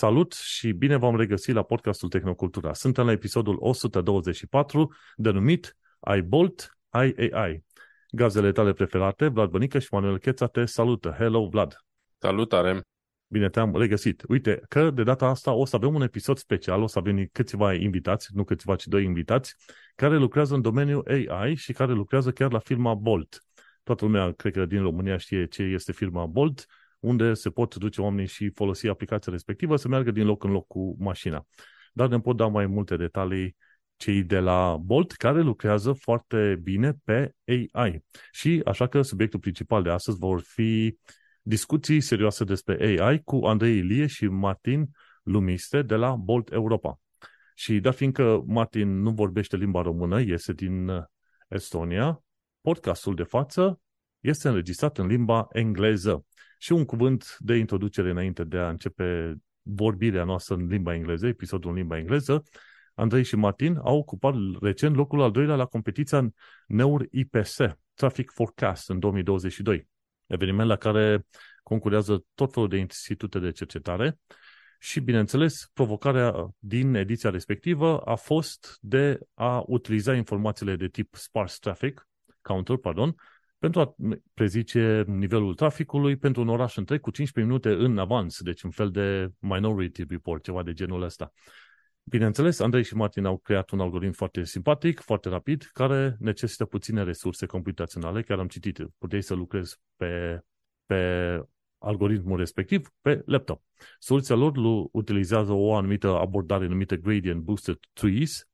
Salut și bine v-am regăsit la podcastul Tehnocultura. Suntem la episodul 124, denumit I Bolt, I AI. Gazele tale preferate, Vlad Bănică și Manuel Cheța te salută. Hello, Vlad! Salutare! Bine te-am regăsit. Uite că de data asta o să avem un episod special, o să avem câțiva invitați, nu câțiva, ci doi invitați, care lucrează în domeniul AI și care lucrează chiar la firma Bolt. Toată lumea, cred că din România știe ce este firma Bolt, unde se pot duce oamenii și folosi aplicația respectivă să meargă din loc în loc cu mașina. Dar ne pot da mai multe detalii cei de la Bolt, care lucrează foarte bine pe AI. Și așa că subiectul principal de astăzi vor fi discuții serioase despre AI cu Andrei Ilie și Martin Lumiste de la Bolt Europa. Și dar fiindcă Martin nu vorbește limba română, este din Estonia, podcastul de față este înregistrat în limba engleză. Și un cuvânt de introducere înainte de a începe vorbirea noastră în limba engleză, episodul în limba engleză. Andrei și Martin au ocupat recent locul al doilea la competiția NEUR IPS, Traffic Forecast, în 2022. Eveniment la care concurează tot felul de institute de cercetare și, bineînțeles, provocarea din ediția respectivă a fost de a utiliza informațiile de tip sparse traffic, counter, pardon, pentru a prezice nivelul traficului pentru un oraș întreg cu 15 minute în avans, deci un fel de minority report, ceva de genul ăsta. Bineînțeles, Andrei și Martin au creat un algoritm foarte simpatic, foarte rapid, care necesită puține resurse computaționale. Chiar am citit, puteai să lucrezi pe, pe algoritmul respectiv pe laptop. Soluția lor utilizează o anumită abordare numită Gradient Boosted Trees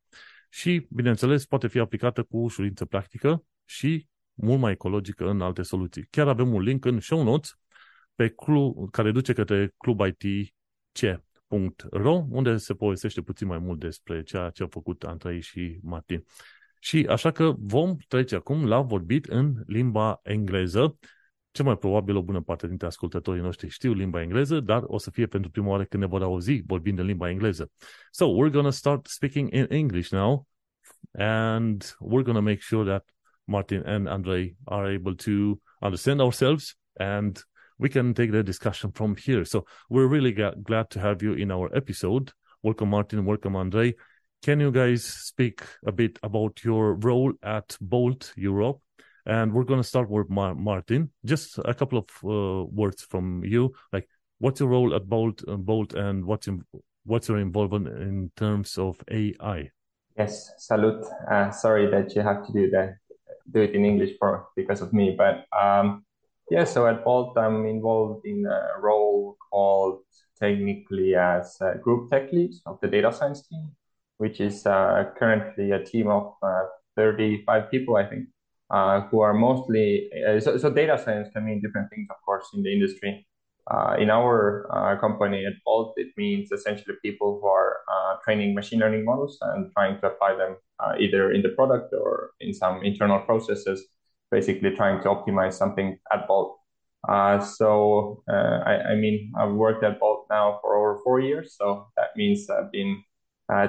și, bineînțeles, poate fi aplicată cu ușurință practică și mult mai ecologică în alte soluții. Chiar avem un link în show notes pe club, care duce către clubitc.ro unde se povestește puțin mai mult despre ceea ce au făcut Andrei și Martin. Și așa că vom trece acum la vorbit în limba engleză. Ce mai probabil o bună parte dintre ascultătorii noștri știu limba engleză, dar o să fie pentru prima oară când ne vor auzi vorbind în limba engleză. So, we're gonna start speaking in English now and we're gonna make sure that Martin and Andre are able to understand ourselves and we can take the discussion from here. So we're really glad to have you in our episode. Welcome, Martin. Welcome, Andre. Can you guys speak a bit about your role at Bolt Europe? And we're going to start with Mar- Martin. Just a couple of uh, words from you. Like, what's your role at Bolt, uh, Bolt, and what's in, what's your involvement in terms of AI? Yes, salute. Uh, sorry that you have to do that do it in English for because of me. But um, yeah, so at Bolt, I'm involved in a role called technically as group tech lead of the data science team, which is uh, currently a team of uh, 35 people, I think, uh, who are mostly uh, so, so data science can mean different things, of course, in the industry. Uh, in our uh, company at Bolt, it means essentially people who are training machine learning models and trying to apply them uh, either in the product or in some internal processes, basically trying to optimize something at Bolt. Uh, so, uh, I, I, mean, I've worked at Bolt now for over four years. So that means I've been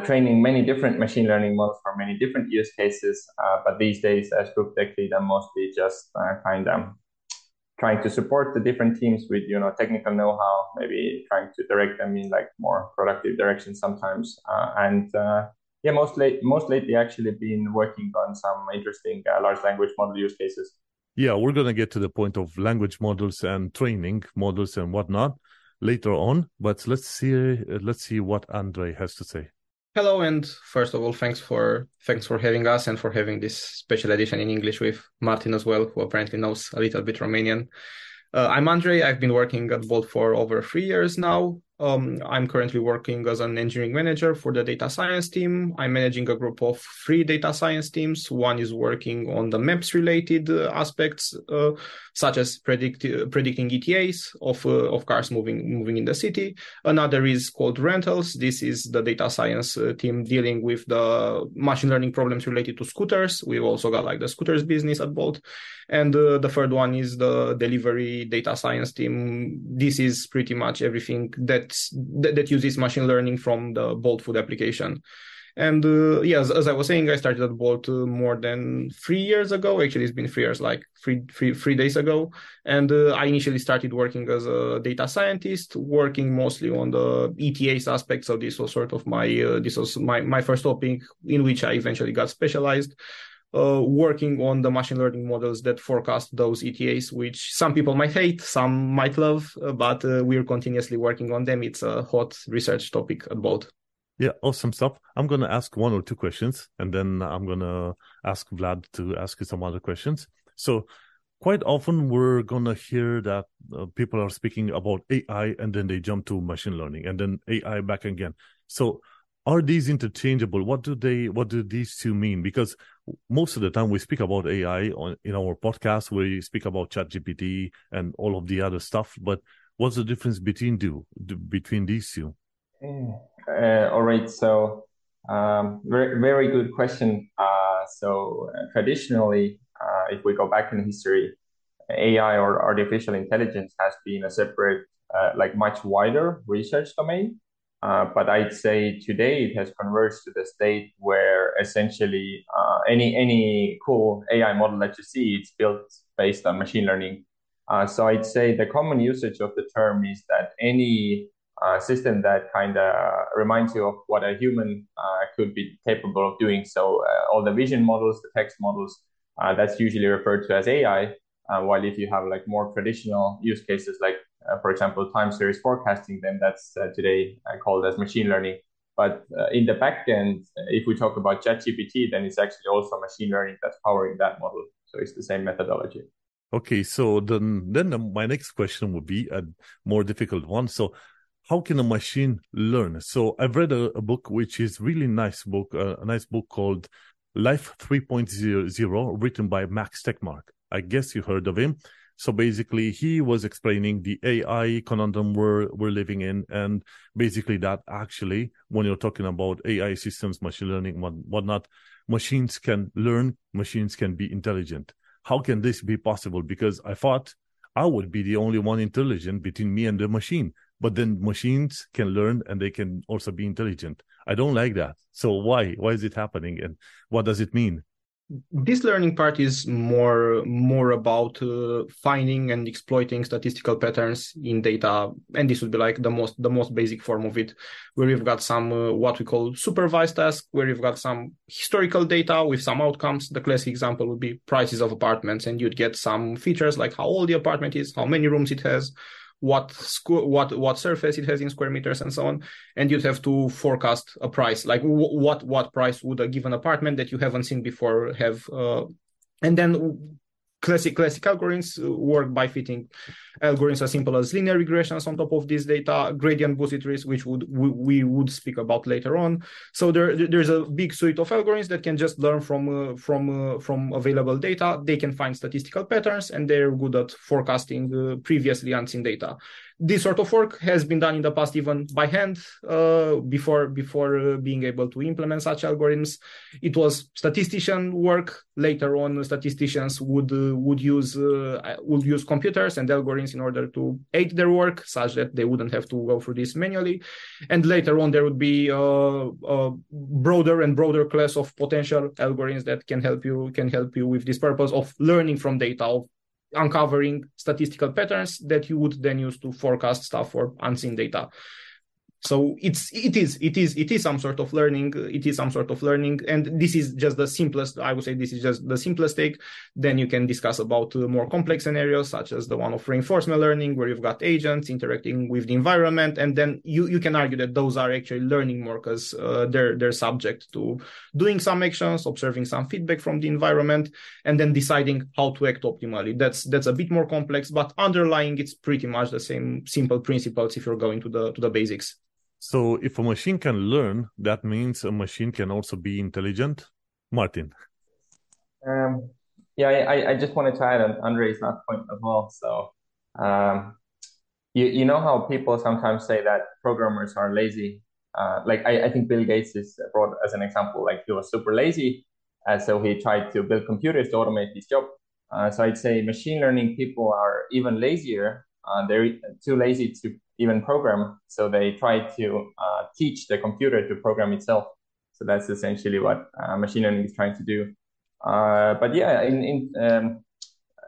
training many different machine learning models for many different use cases. but these days, as group tech lead, I'm mostly just kind of trying to support the different teams with you know technical know-how maybe trying to direct them in like more productive direction sometimes uh, and uh, yeah most late most lately actually been working on some interesting uh, large language model use cases yeah we're going to get to the point of language models and training models and whatnot later on but let's see let's see what andre has to say Hello, and first of all, thanks for thanks for having us and for having this special edition in English with Martin as well, who apparently knows a little bit Romanian. Uh, I'm Andre. I've been working at Bolt for over three years now. Um, I'm currently working as an engineering manager for the data science team. I'm managing a group of three data science teams. One is working on the maps related uh, aspects, uh, such as predict, predicting ETAs of, uh, of cars moving, moving in the city. Another is called rentals. This is the data science uh, team dealing with the machine learning problems related to scooters. We've also got like the scooters business at Bolt. And uh, the third one is the delivery data science team. This is pretty much everything that that uses machine learning from the Bolt Food application. And uh, yeah, as, as, I was saying, I started at Bolt uh, more than three years ago. Actually, it's been three years, like three, three, three days ago. And uh, I initially started working as a data scientist, working mostly on the ETAs aspect. So this was sort of my uh, this was my my first topic in which I eventually got specialized. Uh, working on the machine learning models that forecast those ETAs, which some people might hate, some might love, uh, but uh, we're continuously working on them. It's a hot research topic at Bolt. Yeah, awesome stuff. I'm going to ask one or two questions, and then I'm going to ask Vlad to ask you some other questions. So, quite often we're going to hear that uh, people are speaking about AI and then they jump to machine learning and then AI back again. So, are these interchangeable? What do they? What do these two mean? Because most of the time we speak about AI on in our podcast, we speak about ChatGPT and all of the other stuff. But what's the difference between do between these two? Uh, all right, so um, very very good question. Uh, so uh, traditionally, uh, if we go back in history, AI or artificial intelligence has been a separate, uh, like much wider research domain. Uh, but I'd say today it has converged to the state where essentially uh, any any cool AI model that you see, it's built based on machine learning. Uh, so I'd say the common usage of the term is that any uh, system that kind of reminds you of what a human uh, could be capable of doing. So all the vision models, the text models, that's usually referred to as AI. while if you have like more traditional use cases like for example, time series forecasting, then that's uh, today uh, called as machine learning. But in the back end, if we talk about ChatGPT, then it's actually also machine learning that's powering that model. So it's the same methodology. Okay, so then then my next question would be a more difficult one. So how can a machine learn? So I've read a, a book which is really nice book, uh, a nice book called Life 3.0, written by Max Tegmark. I guess you heard of him. So basically, he was explaining the AI conundrum we're we're living in, and basically that actually, when you're talking about AI systems, machine learning, what whatnot, machines can learn, machines can be intelligent. How can this be possible? Because I thought I would be the only one intelligent between me and the machine, but then machines can learn and they can also be intelligent. I don't like that. So why? Why is it happening, and what does it mean? This learning part is more more about uh, finding and exploiting statistical patterns in data and this would be like the most the most basic form of it where you've got some uh, what we call supervised tasks where you've got some historical data with some outcomes. The classic example would be prices of apartments and you'd get some features like how old the apartment is how many rooms it has what squ- what what surface it has in square meters and so on and you'd have to forecast a price. Like w- what what price would a given apartment that you haven't seen before have uh, and then classic classic algorithms work by fitting algorithms as simple as linear regressions on top of this data, gradient boosted trees, which would we, we, would speak about later on. So there there's a big suite of algorithms that can just learn from uh, from uh, from available data. They can find statistical patterns, and they're good at forecasting uh, previously unseen data this sort of work has been done in the past even by hand uh, before before uh, being able to implement such algorithms. It was statistician work. Later on statisticians would uh, would use uh, would use computers and algorithms in order to aid their work such that they wouldn't have to go through this manually. And later on there would be a, uh, a broader and broader class of potential algorithms that can help you can help you with this purpose of learning from data of uncovering statistical patterns that you would then use to forecast stuff for unseen data so it's it is it is it is some sort of learning it is some sort of learning and this is just the simplest i would say this is just the simplest take. Then you can discuss about uh, more complex scenarios such as the one of reinforcement learning where you've got agents interacting with the environment and then you you can argue that those are actually learning more because uh, they're they're subject to doing some actions observing some feedback from the environment and then deciding how to act optimally. That's that's a bit more complex but underlying it's pretty much the same simple principles if you're going to the to the basics so if a machine can learn, that means a machine can also be intelligent. Martin. Um, yeah, I, I just wanted to add on Andrei's last point as well. So um, you, you know how people sometimes say that programmers are lazy. Uh, like I, I think Bill Gates is brought as an example. Like he was super lazy, uh, so he tried to build computers to automate his job. Uh, so I'd say machine learning people are even lazier. Uh, they're too lazy to even program. So they try to uh, teach the computer to program itself. So that's essentially what uh, machine learning is trying to do. Uh, but yeah, in, in um,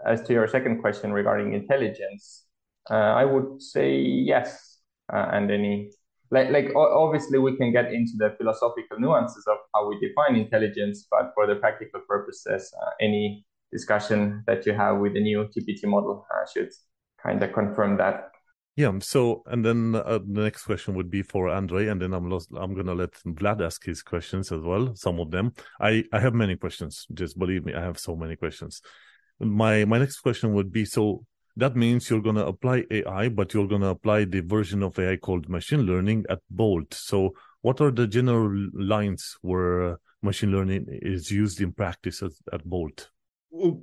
as to your second question regarding intelligence, uh, I would say yes. Uh, and any like like obviously we can get into the philosophical nuances of how we define intelligence, but for the practical purposes, uh, any discussion that you have with the new GPT model should kind of confirm that. Yeah. So, and then uh, the next question would be for Andre, and then I'm lost, I'm gonna let Vlad ask his questions as well. Some of them. I I have many questions. Just believe me, I have so many questions. My my next question would be so that means you're gonna apply AI, but you're gonna apply the version of AI called machine learning at Bolt. So, what are the general lines where machine learning is used in practice at, at Bolt?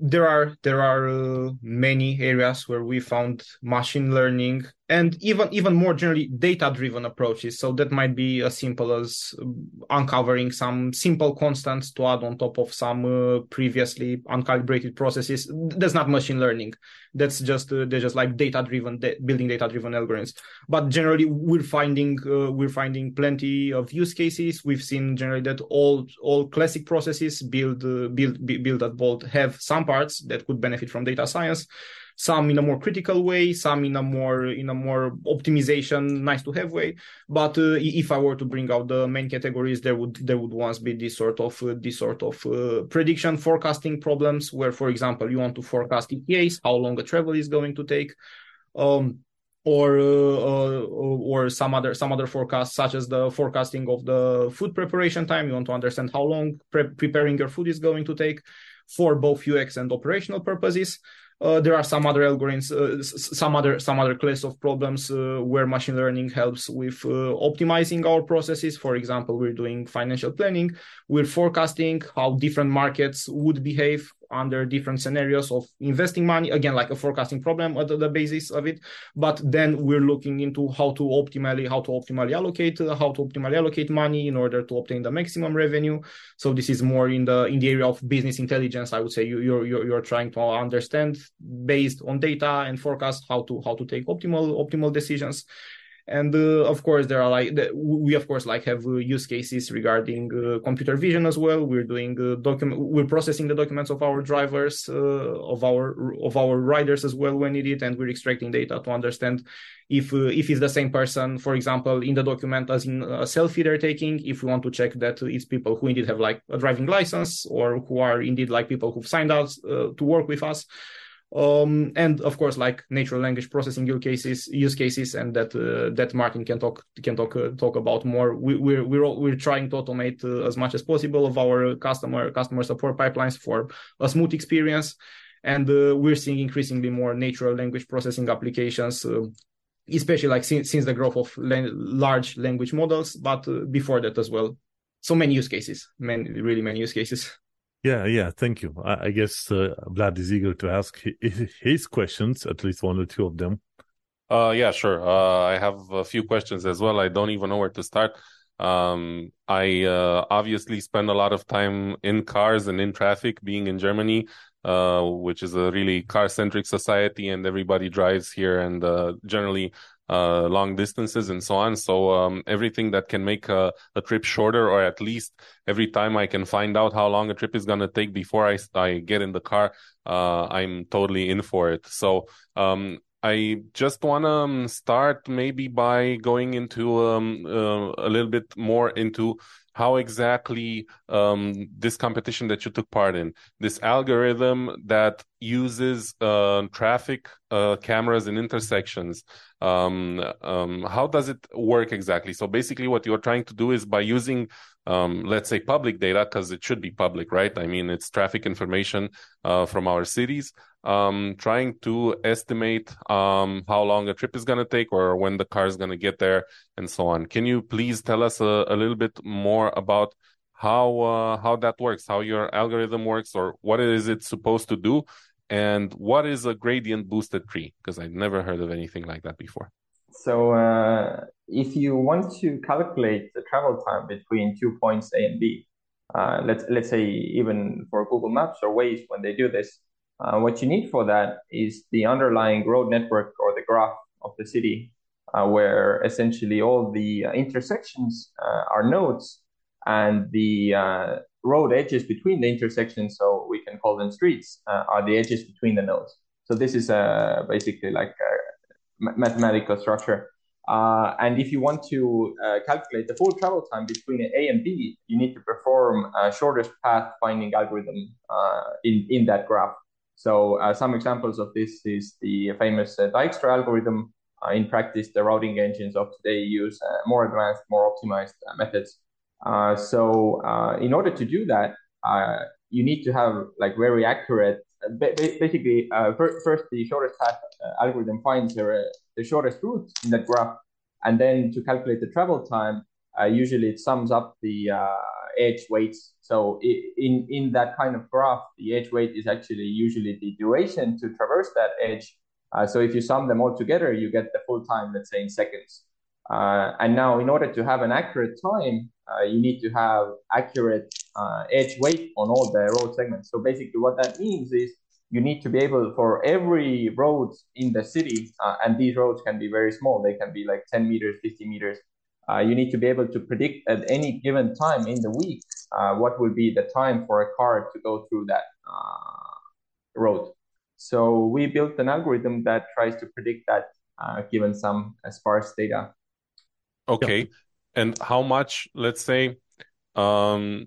there are there are uh, many areas where we found machine learning and even even more generally data driven approaches. So that might be as simple as um, uncovering some simple constants to add on top of some uh, previously uncalibrated processes. That's not machine learning. That's just uh, they're just like data driven de- building data driven algorithms. But generally we're finding uh, we're finding plenty of use cases. We've seen generally that all all classic processes build uh, build build at bolt have some parts that could benefit from data science some in a more critical way, some in a more in a more optimization, nice to have way. But uh, if I were to bring out the main categories, there would there would once be this sort of uh, this sort of uh, prediction forecasting problems, where for example you want to forecast ETAs, how long a travel is going to take. Um, or uh, uh, or some other some other forecasts such as the forecasting of the food preparation time you want to understand how long pre- preparing your food is going to take for both ux and operational purposes uh, there are some other algorithms, uh, some other some other class of problems uh, where machine learning helps with uh, optimizing our processes. For example, we're doing financial planning, we're forecasting how different markets would behave under different scenarios of investing money. Again like a forecasting problem at the basis of it. But then we're looking into how to optimally how to optimally allocate uh, how to optimally allocate money in order to obtain the maximum revenue. So this is more in the in the area of business intelligence i would say. You, you're you're, you're trying to understand based on data and forecast how to how to take optimal optimal decisions and uh, of course there are like we of course like have uh, use cases regarding uh, computer vision as well. We're doing uh, document we're processing the documents of our drivers uh, of our of our riders as well when needed. And we're extracting data to understand if uh, if it's the same person for example in the document as in a selfie they're taking. If we want to check that it's people who indeed have like a driving license or who are indeed like people who've signed out to work with us um, and of course like natural language processing use cases use cases and that uh, that martin can talk can talk uh, talk about more. We, we're we're we're trying to automate uh, as much as possible of our customer customer support pipelines for a smooth experience. And uh, we're seeing increasingly more natural language processing applications uh, especially like since, since the growth of la- large language models but uh, before that as well. So many use cases many really many use cases yeah, yeah. Thank you. I, I guess uh, Vlad is eager to ask his, his, questions, at least one or two of them. Uh, yeah, sure. Uh, I have a few questions as well. I don't even know where to start. Um, I uh, obviously spend a lot of time in cars and in traffic, being in Germany, uh, which is a really car-centric society, and everybody drives here, and uh, generally uh, long distances and so on. So um, everything that can make a, a, trip shorter, or at least every time I can find out how long a trip is gonna take before I I get in the car, uh, I'm totally in for it. So um, I just want to um, start maybe by going into um, uh, a little bit more into how exactly um, this competition that you took part in, this algorithm that uses uh, traffic uh, cameras in intersections, um, um, how does it work exactly? So basically, what you're trying to do is by using um, let's say public data because it should be public right i mean it's traffic information uh, from our cities um, trying to estimate um, how long a trip is going to take or when the car is going to get there and so on. Can you please tell us a, a little bit more about how uh, how that works, how your algorithm works, or what is it supposed to do, and what is a gradient boosted tree? Because I've never heard of anything like that before. So, uh, if you want to calculate the travel time between two points A and B, uh, let's let's say even for Google Maps or Waze, when they do this, uh, what you need for that is the underlying road network or the graph of the city, uh, where essentially all the uh, intersections uh, are nodes and the uh, road edges between the intersections, so we can call them streets, are the edges between the nodes. So this is basically like a mathematical structure. Uh, and if you want to uh, calculate the full travel time between A and B, you need to perform a shortest path finding algorithm uh, in, in that graph. So uh, some examples of this is the famous uh, Dijkstra algorithm. Uh, in practice, the routing engines of today use more advanced, more optimized methods. so in order to do that, you need to have like very accurate basically, uh, first the shortest path uh, algorithm finds the, the shortest route in that graph, and then to calculate the travel time, uh, usually it sums up the edge weights. So in in that kind of graph, the edge weight is actually usually the duration to traverse that edge. Uh, so if you sum them all together, you get the full time, let's say in seconds. Uh, and now, in order to have an accurate time, uh, you need to have accurate uh, edge weight on all the road segments. So basically, what that means is you need to be able for every road in the city, uh, and these roads can be very small. They can be like 10 meters, 50 meters. Uh, you need to be able to predict at any given time in the week uh, what will be the time for a car to go through that road. So we built an algorithm that tries to predict that given some sparse data. Okay. And how much, let's say, um,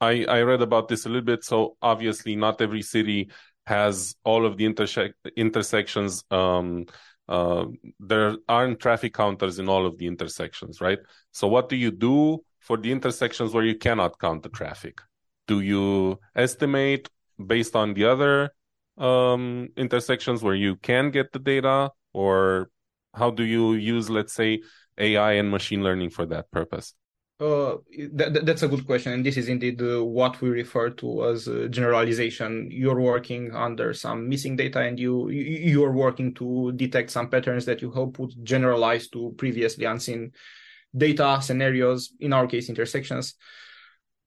I, I read about this a little bit. So obviously, not every city has all of the interse- intersections. Um, uh, there aren't traffic counters in all of the intersections, right? So what do you do for the intersections where you cannot count the traffic? Do you estimate based on the other um, intersections where you can get the data, or how do you use, let's say, AI and machine learning for that purpose? Uh, that, that's a good question, and this is indeed uh, what we refer to as uh, generalization. You're working under some missing data, and you you're working to detect some patterns that you hope would generalize to previously unseen data scenarios. In our case, intersections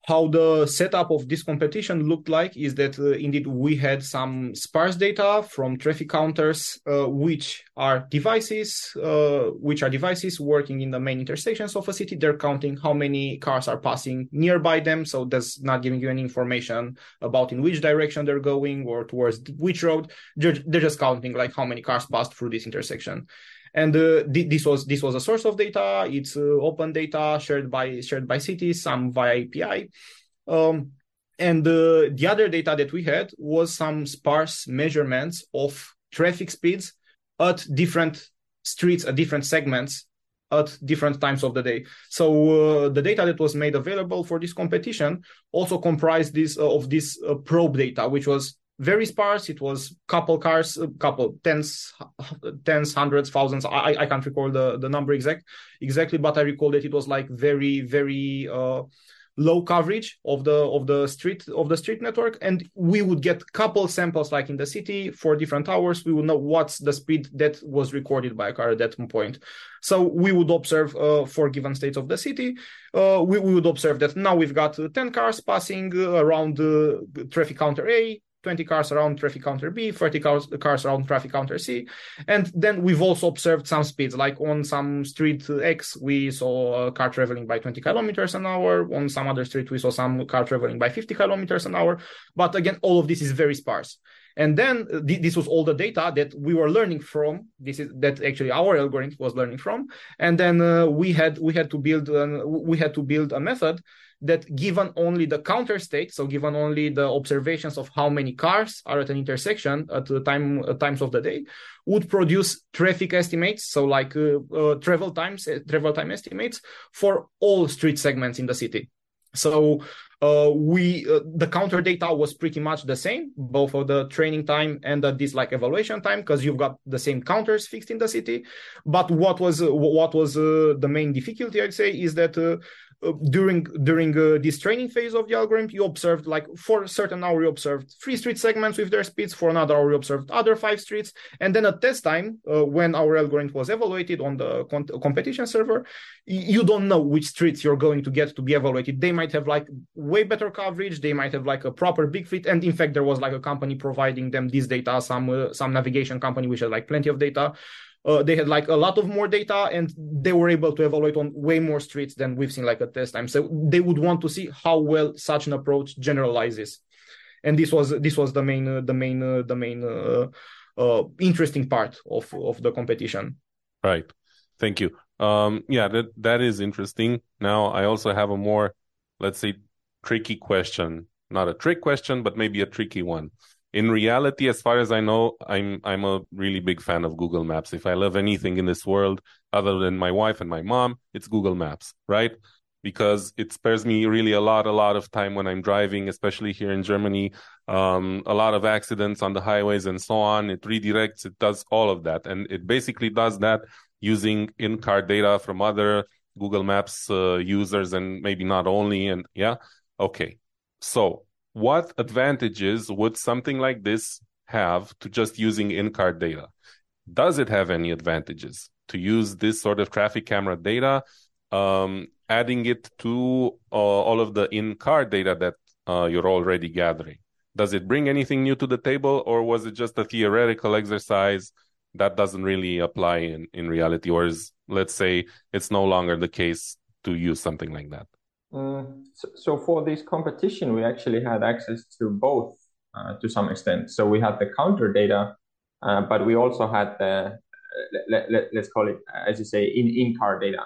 how the setup of this competition looked like is that uh, indeed we had some sparse data from traffic counters, uh, which are devices, uh, which are devices working in the main intersections of a city. They're counting how many cars are passing nearby them, so that's not giving you any information about in which direction they're going or towards which road. They're, they're just counting like how many cars passed through this intersection and uh, th- this was this was a source of data. It's uh, open data shared by shared by cities, some via API. Um, and uh, the other data that we had was some sparse measurements of traffic speeds at different streets, at different segments, at different times of the day. So uh, the data that was made available for this competition also comprised this uh, of this uh, probe data, which was very sparse. It was couple cars, couple tens, tens, hundreds, thousands. I I can't recall the the number exact exactly, but I recall that it was like very very uh, low coverage of the of the street of the street network, and we would get couple samples like in the city for different hours. We would know what's the speed that was recorded by a car at that point. So we would observe uh, for given states of the city. Uh, we, we would observe that now we've got 10 cars passing around the traffic counter A, 20 cars around traffic counter B, 30 cars, cars around traffic counter C. And then we've also observed some speeds, like on some street X, we saw a car traveling by 20 kilometers an hour. On some other street, we saw some car traveling by 50 kilometers an hour. But again, all of this is very sparse. And then uh, th- this was all the data that we were learning from. This is that actually our algorithm was learning from. And then uh, we had we had to build we had to build a method that given only the counter state, so given only the observations of how many cars are at an intersection at the time uh, times of the day, would produce traffic estimates, so like uh, uh, travel times, uh, travel time estimates for all street segments in the city. So uh, we uh, the counter data was pretty much the same, both for the training time and the, this like evaluation time, because you've got the same counters fixed in the city. But what was what was the main difficulty, I'd say, is that during during uh, this training phase of the algorithm, you observed like for a certain hour you observed three street segments with their speeds. For another hour you observed other five streets, and then at test time, uh, when our algorithm was evaluated on the con- competition server, you don't know which streets you're going to get to be evaluated. They might have like way better coverage. They might have like a proper big fleet, and in fact, there was like a company providing them this data, some uh, some navigation company which had like plenty of data uh, they had like a lot of more data and they were able to evaluate on way more streets than we've seen like a test time. So they would want to see how well such an approach generalizes. And this was this was the main uh, the main uh, the main uh, uh, interesting part of of the competition. Right. Thank you. Um yeah that that is interesting. Now i also have a more let's say tricky question. Not a trick question but maybe a tricky one in reality, as far as I know, I'm I'm a really big fan of Google Maps. If I love anything in this world other than my wife and my mom, it's Google Maps, right? Because it spares me really a lot, a lot of time when I'm driving, especially here in Germany. Um, a lot of accidents on the highways and so on. It redirects, it does all of that, and it basically does that using in-car data from other Google Maps uh, users, and maybe not only. And yeah, okay. So what advantages would something like this have to just using in-car data? Does it have any advantages to use this sort of traffic camera data, um, adding it to uh, all of the in-car data that uh, you're already gathering? Does it bring anything new to the table, or was it just a theoretical exercise that doesn't really apply in, in reality, or is, let's say, it's no longer the case to use something like that? Mm, so, so, for this competition, we actually had access to both uh, to some extent. So we had the counter data, uh, but we also had the let, let, let's call it as you say in in car data.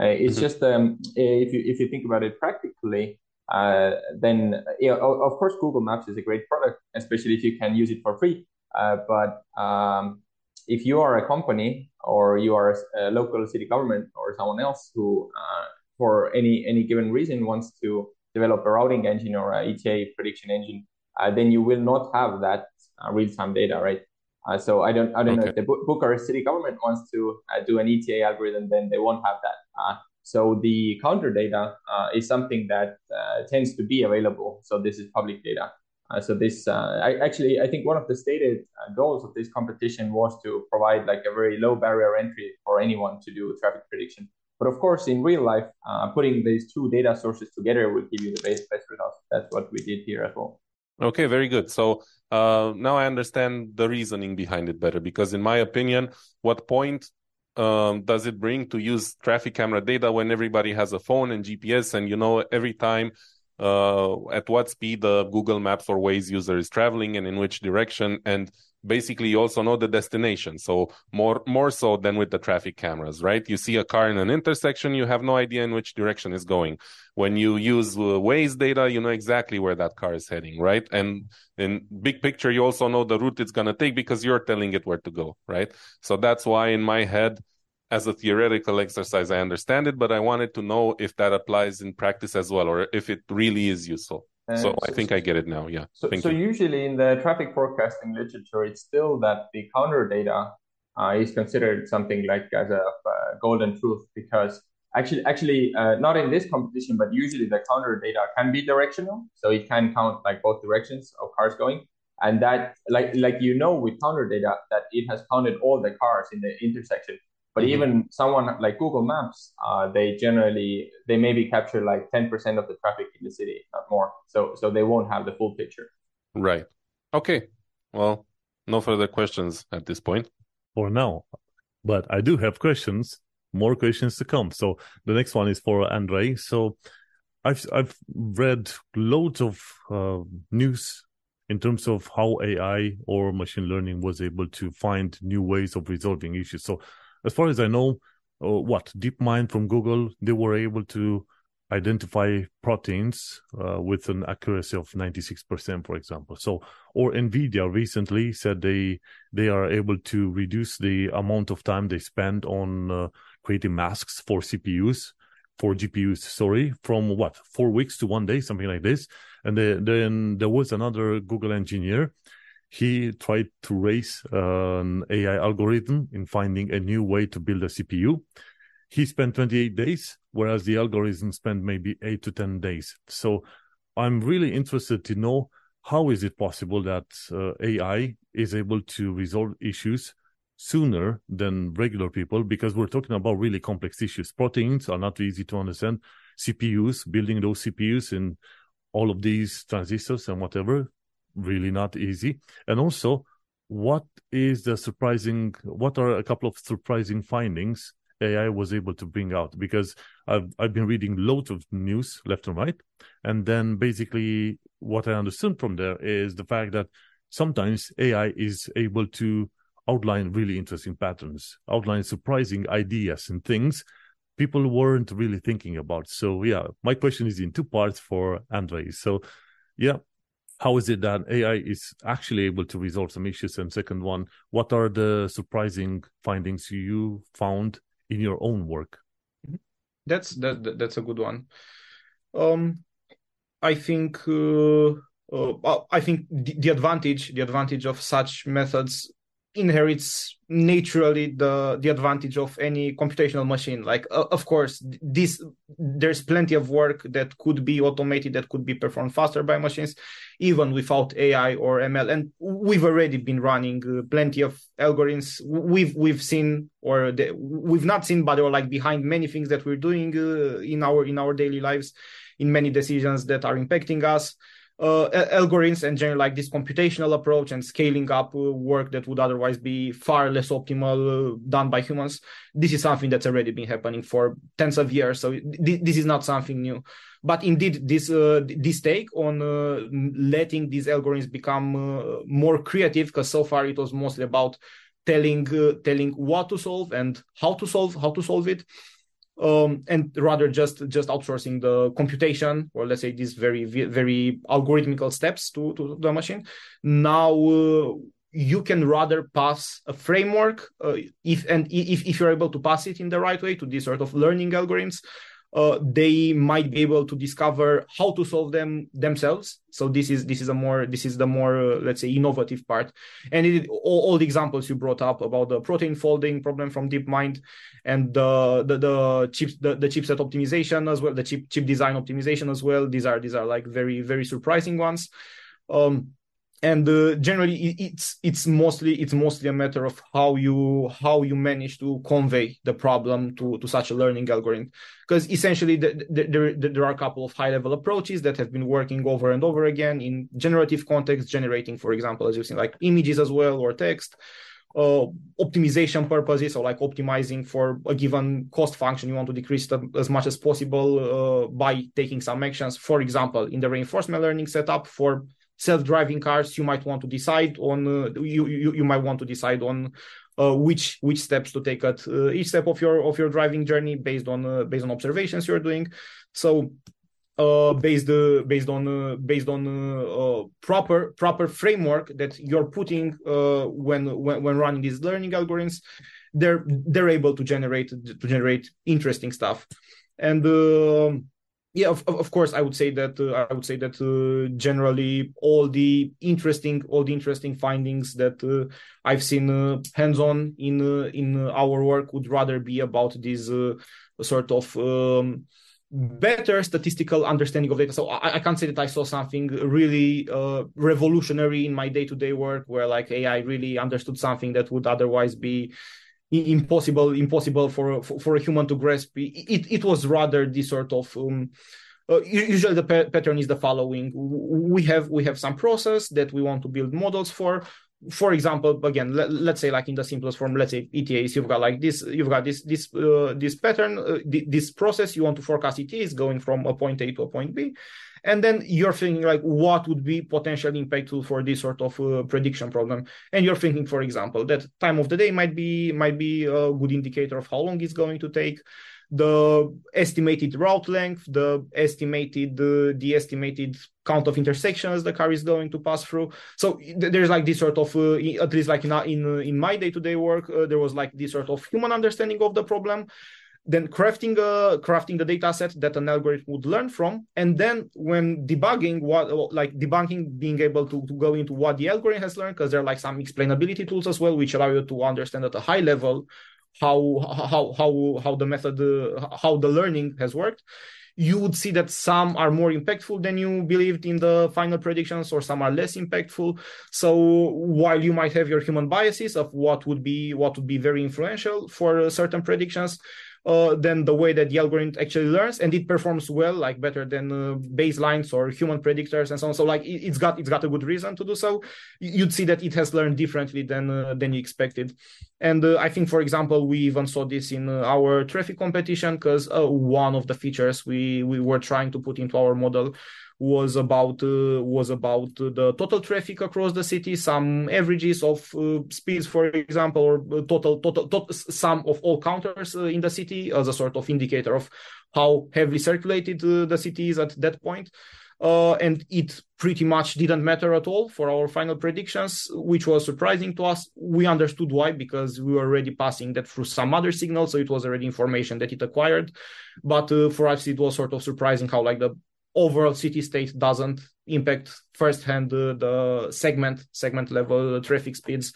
Uh, it's mm-hmm. just um, if you if you think about it practically, uh, then yeah, of course Google Maps is a great product, especially if you can use it for free. Uh, but um, if you are a company or you are a local city government or someone else who uh, for any any given reason wants to develop a routing engine or a ETA prediction engine, uh, then you will not have that uh, real-time data, right? Uh, so I don't I don't okay. know if the Bucharest city government wants to uh, do an ETA algorithm, then they won't have that. Uh, so the counter data uh, is something that tends to be available. So this is public data. so this I, actually I think one of the stated goals of this competition was to provide like a very low barrier entry for anyone to do traffic prediction. But of course, in real life, uh, putting these two data sources together will give you the best, best results. That's what we did here as well. Okay, very good. So uh, now I understand the reasoning behind it better because, in my opinion, what point um, does it bring to use traffic camera data when everybody has a phone and GPS and you know every time uh, at what speed the Google Maps or Waze user is traveling and in which direction and basically you also know the destination. So more more so than with the traffic cameras right? You see a car in an intersection you have no idea in which direction it's going. When you use uh, Waze data you know exactly where that car is heading right? And in big picture you also know the route it's going to take because you're telling it where to go right? So that's why in my head as a theoretical exercise i understand it but i wanted to know if that applies in practice as well or if it really is useful. So, so, I think I get it now. Yeah. So, so usually in the traffic forecasting literature, it's still that the counter data uh, is considered something like as a uh, golden truth because actually, actually uh, not in this competition, but usually the counter data can be directional, so it can count like both directions of cars going, and that like like you know with counter data that it has counted all the cars in the intersection but mm-hmm. even someone like Google Maps, uh, they generally they maybe capture like ten percent of the traffic in the city, not more. So so they won't have the full picture. Right. Okay. Well, no further questions at this point. For now, but I do have questions. More questions to come. So the next one is for Andre. So I've I've read loads of uh, news in terms of how AI or machine learning was able to find new ways of resolving issues. So as far as I know, uh, what DeepMind from Google, they were able to identify proteins uh, with an accuracy of 96%, for example. So, or NVIDIA recently said they they are able to reduce the amount of time they spend on uh, creating masks for CPUs, for GPUs, sorry, from what four weeks to one day, something like this. And the, then there was another Google engineer he tried to raise an AI algorithm in finding a new way to build a CPU. He spent 28 days, whereas the algorithm spent maybe eight to 10 days. So I'm really interested to know how is it possible that uh, AI is able to resolve issues sooner than regular people because we're talking about really complex issues. Proteins are not easy to understand. CPUs, building those CPUs in all of these transistors and whatever, really not easy. And also, what is the surprising? What are a couple of surprising findings AI was able to bring out? Because I've I've been reading loads of news left and right, and then basically what I understood from there is the fact that sometimes AI is able to outline really interesting patterns, outline surprising ideas and things people weren't really thinking about. So yeah, my question is in two parts for Andre. So yeah, how is it that AI is actually able to resolve some issues? And second one, what are the surprising findings you found in your own work? That's that, that's a good one. Um, I think uh, uh, I think the, the advantage the advantage of such methods inherits naturally the the advantage of any computational machine. Like uh, of course this there's plenty of work that could be automated that could be performed faster by machines even without ai or ml and we've already been running uh, plenty of algorithms. We've we've seen or the, we've not seen but they like behind many things that we're doing uh, in our in our daily lives in many decisions that are impacting us uh, algorithms and generally like this computational approach and scaling up uh, work that would otherwise be far less optimal uh, done by humans. This is something that's already been happening for tens of years. So th- this is not something new. But indeed, this uh, this take on uh, letting these algorithms become uh, more creative, because so far it was mostly about telling telling what to solve and how to solve how to solve it um, and rather just just outsourcing the computation or let's say these very very algorithmical steps to, to the machine. Now uh, you can rather pass a framework uh, if and if, if you're able to pass it in the right way to these sort of learning algorithms uh, they might be able to discover how to solve them themselves. So this is this is a more this is the more uh, let's say innovative part. And it, all, all, the examples you brought up about the protein folding problem from deepmind and the the, the chip the, the chipset optimization as well the chip chip design optimization as well. These are these are like very very surprising ones. Um, and uh, generally it's it's mostly it's mostly a matter of how you how you manage to convey the problem to to such a learning algorithm because essentially the, the, there there are a couple of high level approaches that have been working over and over again in generative context generating for example as you've seen like images as well or text uh, optimization purposes, or like optimizing for a given cost function, you want to decrease as much as possible uh, by taking some actions. For example, in the reinforcement learning setup for self-driving cars you might want to decide on uh, you, you you might want to decide on uh, which which steps to take at uh, each step of your of your driving journey based on uh, based on observations you're doing. So uh, based uh, based on based on proper proper framework that you're putting when, when when running these learning algorithms they're they're able to generate to generate interesting stuff. And um, yeah of, of course i would say that uh, i would say that uh, generally all the interesting all the interesting findings that uh, i've seen uh, hands on in uh, in our work would rather be about this uh, sort of um, better statistical understanding of data. So I, I, can't say that i saw something really revolutionary in my day-to-day work where like ai really understood something that would otherwise be impossible impossible for, for, for a human to grasp. It it was rather this sort of um, uh, usually the pa- pattern is the following. We have we have some process that we want to build models for. For example again let, us say like in the simplest form let's say etas you've got like this you've got this this uh, this pattern uh, this process. You want to forecast etas going from a point a to a point b and then you're thinking like what would be potentially impactful for this sort of uh, prediction problem? And you're thinking for example that time of the day might be might be a good indicator of how long it's going to take. The estimated route length, the estimated uh, the estimated count of intersections the car is going to pass through. So there's like this sort of uh, at least like in in, uh, in my day to day work, uh, there was like this sort of human understanding of the problem then crafting a crafting the data set that an algorithm would learn from. And then when debugging what like debunking being able to, to go into what the algorithm has learned because there are like some explainability tools as well which allow you to understand at a high level how how how how the method uh, how the learning has worked. You would see that some are more impactful than you believed in the final predictions or some are less impactful. So while you might have your human biases of what would be what would be very influential for certain predictions uh, than the way that the algorithm actually learns, and it performs well, like better than uh, baselines or human predictors and so on. So like it, has got it's got a good reason to do so. You'd see that it has learned differently than uh, than you expected, and uh, I think, for example, we even saw this in uh, our traffic competition because uh, one of the features we we were trying to put into our model was about uh, was about the total traffic across the city, some averages of uh, speeds, for example, or total total, total sum of all counters uh, in the city as a sort of indicator of how heavily circulated the city is at that point. Uh, and it pretty much didn't matter at all for our final predictions, which was surprising to us. We understood why because we were already passing that through some other signals, so it was already information that it acquired. But uh, for us, it was sort of surprising how like the overall city state doesn't impact firsthand uh, the segment segment level traffic speeds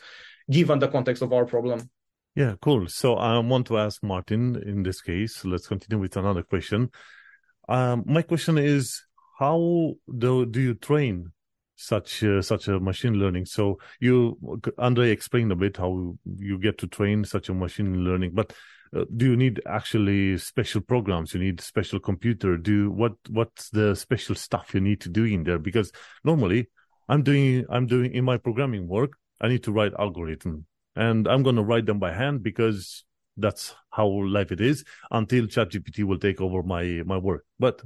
given the context of our problem. Yeah cool. So i want to ask martin in this case let's continue with another question. Um, my question is how do, do you train such uh, such a machine learning? So you andrei explained a bit how you get to train such a machine learning but uh, do you need actually special programs? You need special computer? Do what what's the special stuff you need to do in there? Because normally i'm doing i'm doing in my programming work i need to write algorithm. And i'm going to write them by hand because that's how life it is until ChatGPT will take over my my work. But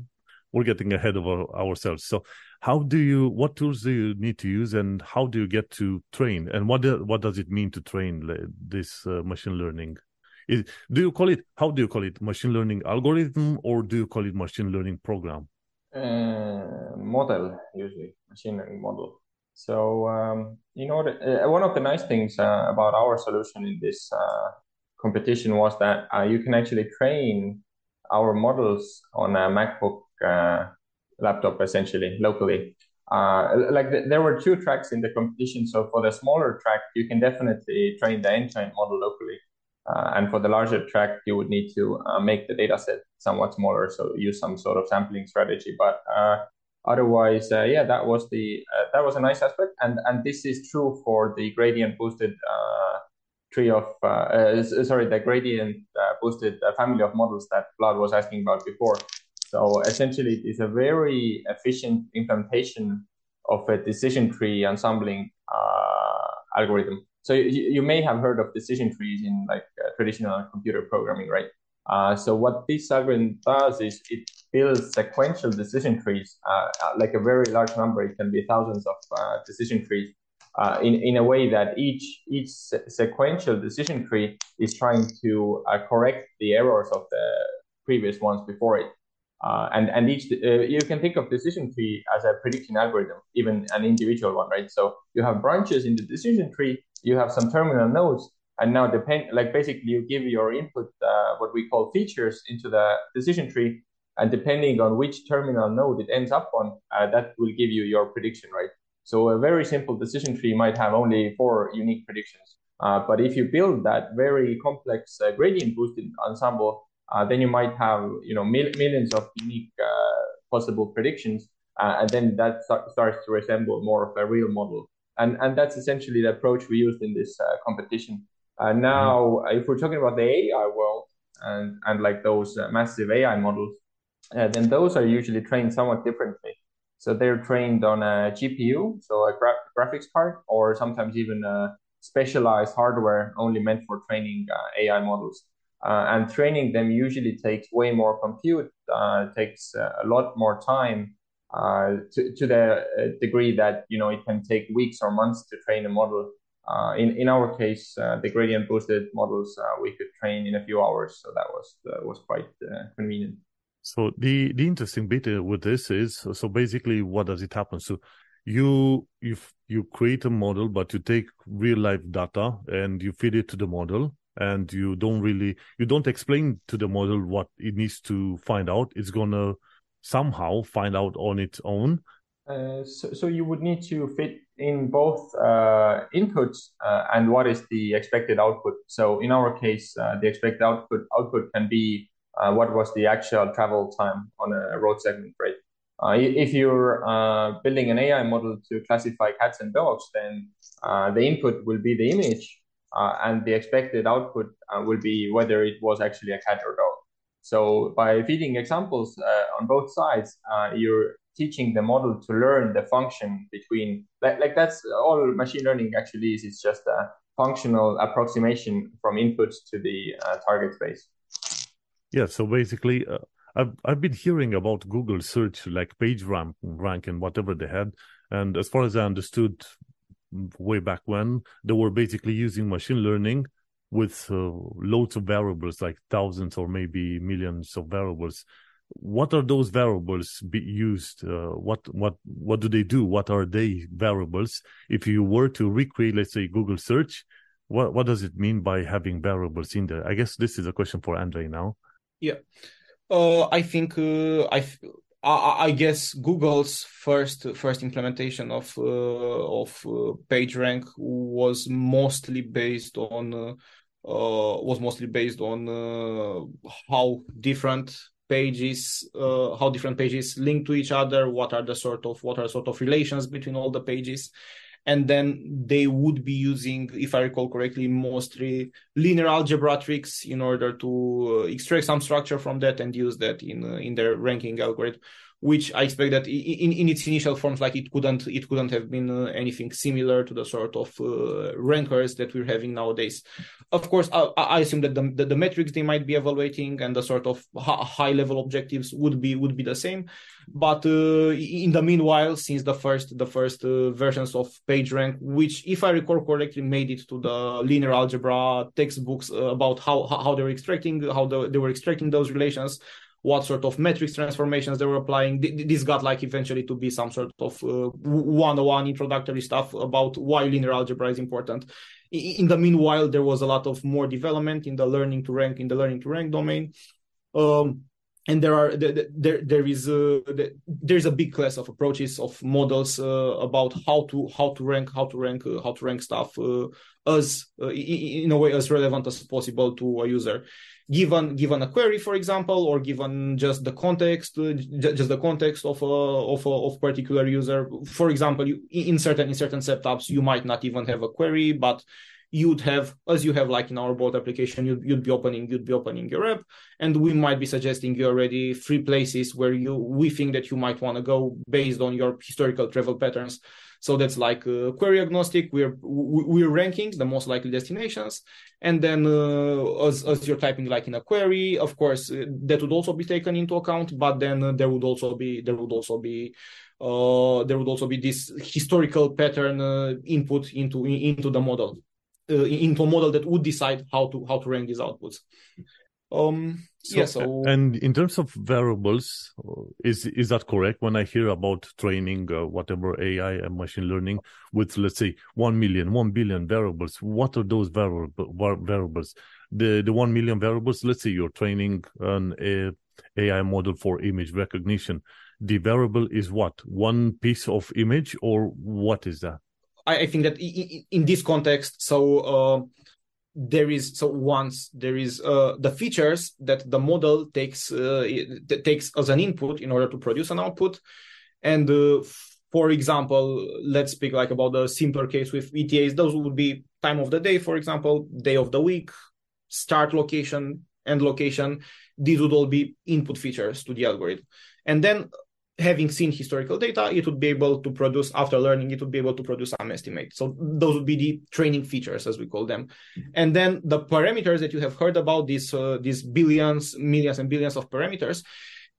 we're getting ahead of our, ourselves. So how do you what tools do you need to use and how do you get to train? And what do, what does it mean to train this uh, machine learning is, do you call it, how do you call it, machine learning algorithm or do you call it machine learning program? Uh, model, usually, machine learning model. So, um, order, uh, one of the nice things uh, about our solution in this uh, competition was that uh, you can actually train our models on a MacBook uh, laptop, essentially, locally. like the, there were two tracks in the competition. So for the smaller track, you can definitely train the end-to-end model locally. Uh, and for the larger track, you would need to uh, make the data set somewhat smaller, so use some sort of sampling strategy. But uh, otherwise, uh, yeah, that was the uh, that was a nice aspect, and and this is true for the gradient boosted uh, tree of sorry, the gradient boosted family of models that Vlad was asking about before. So essentially, it is a very efficient implementation of a decision tree ensembling algorithm so you, you may have heard of decision trees in like uh, traditional computer programming, right? Uh, so what this algorithm does is it builds sequential decision trees, uh, uh like a very large number. It can be thousands of uh, decision trees, uh, in in a way that each each sequential decision tree is trying to correct the errors of the previous ones before it. and and each you can think of decision tree as a prediction algorithm, even an individual one, right? So you have branches in the decision tree, you have some terminal nodes and now depend like basically you give your input uh, what we call features into the decision tree and depending on which terminal node it ends up on uh, that will give you your prediction right? So a very simple decision tree might have only four unique predictions uh, but if you build that very complex uh, gradient boosted ensemble uh, then you might have you know mil- millions of unique uh, possible predictions and then that start- starts to resemble more of a real model and and that's essentially the approach we used in this uh, competition. Uh, now, mm-hmm. if we're talking about the AI world and and like those uh, massive AI models, uh, then those are usually trained somewhat differently. So they're trained on a GPU, so a gra- graphics card, or sometimes even a specialized hardware only meant for training uh, AI models. Uh, and training them usually takes way more compute, takes a lot more time, uh, to, to the uh, degree that you know it can take weeks or months to train a model. Uh, in in our case, uh, the gradient boosted models uh, we could train in a few hours, so that was was quite convenient. So the the interesting bit with this is so basically what does it happen? So you you you create a model, but you take real life data and you feed it to the model, and you don't really you don't explain to the model what it needs to find out. It's gonna somehow find out on its own? Uh, so, so, you would need to fit in both uh, inputs uh, and what is the expected output. So in our case, uh, the expected output output can be uh, what was the actual travel time on a road segment, right? Uh, if you're building an AI model to classify cats and dogs, then the input will be the image, and the expected output will be whether it was actually a cat or dog. So by feeding examples uh, on both sides, uh, you're teaching the model to learn the function between like, like that's all machine learning actually is. It's just a functional approximation from inputs to the uh, target space. Yeah. So basically, uh, I've I've been hearing about Google search like page rank rank and whatever they had, and as far as I understood, way back when they were basically using machine learning with uh, loads of variables, like thousands or maybe millions of variables. What are those variables be used? Uh, what what what do they do? What are they variables? If you were to recreate, let's say, Google search, what what does it mean by having variables in there? I guess this is a question for Andrei now. Yeah, uh, I think uh, I I, I guess Google's first first implementation of uh, of uh, PageRank was mostly based on uh, was mostly based on uh, how different pages uh, how different pages link to each other what are the sort of what are sort of relations between all the pages. And then they would be using, if I recall correctly, mostly linear algebra tricks in order to uh, extract some structure from that and use that in uh, in their ranking algorithm which I expect that in, in its initial forms, like it couldn't it couldn't have been uh, anything similar to the sort of uh, rankers that we're having nowadays. Of course, I, I assume that the, the, the metrics they might be evaluating and the sort of high level objectives would be would be the same. But uh, in the meanwhile, since the first the first uh, versions of PageRank, which if I recall correctly, made it to the linear algebra textbooks uh, about how how they were extracting how the, they were extracting those relations what sort of metrics transformations they were applying. This got like eventually to be some sort of uh, one-on-one introductory stuff about why linear algebra is important. In the meanwhile, there was a lot of more development in the learning to rank in the learning to rank domain. Um, and there are there there is a, there's a big class of approaches of models uh, about how to how to rank how to rank uh, how to rank stuff uh, as uh, in a way as relevant as possible to a user given given a query, for example, or given just the context, uh, just the context of a of a of particular user. For example, you, in certain in certain setups, you might not even have a query, but you'd have as you have like in our bolt application you'd, you'd be opening you'd be opening your app and we might be suggesting you already three places where you we think that you might want to go based on your historical travel patterns so that's like uh, query agnostic. We're we're ranking the most likely destinations, and then uh, as as you're typing like in a query, of course uh, that would also be taken into account. But then uh, there would also be there would also be uh, there would also be this historical pattern uh, input into into the model, into a model that would decide how to how to rank these outputs. Um, so, yeah, so and in terms of variables, is is that correct? When I hear about training uh, whatever AI and machine learning with let's say 1 million, 1 billion variables, what are those variable, variables? The the 1 million variables, let's say you're training an a, AI model for image recognition. The variable is what? One piece of image or what is that? I, I think that in, in this context, so uh, there is so once there is uh, the features that the model takes uh, takes as an input in order to produce an output. And uh, for example let's speak like about the simpler case with etas those would be time of the day for example day of the week start location and location. These would all be input features to the algorithm. And then having seen historical data, it would be able to produce, after learning, it would be able to produce some estimate. So those would be the training features, as we call them. And then the parameters that you have heard about, these, uh, these billions, millions and billions of parameters,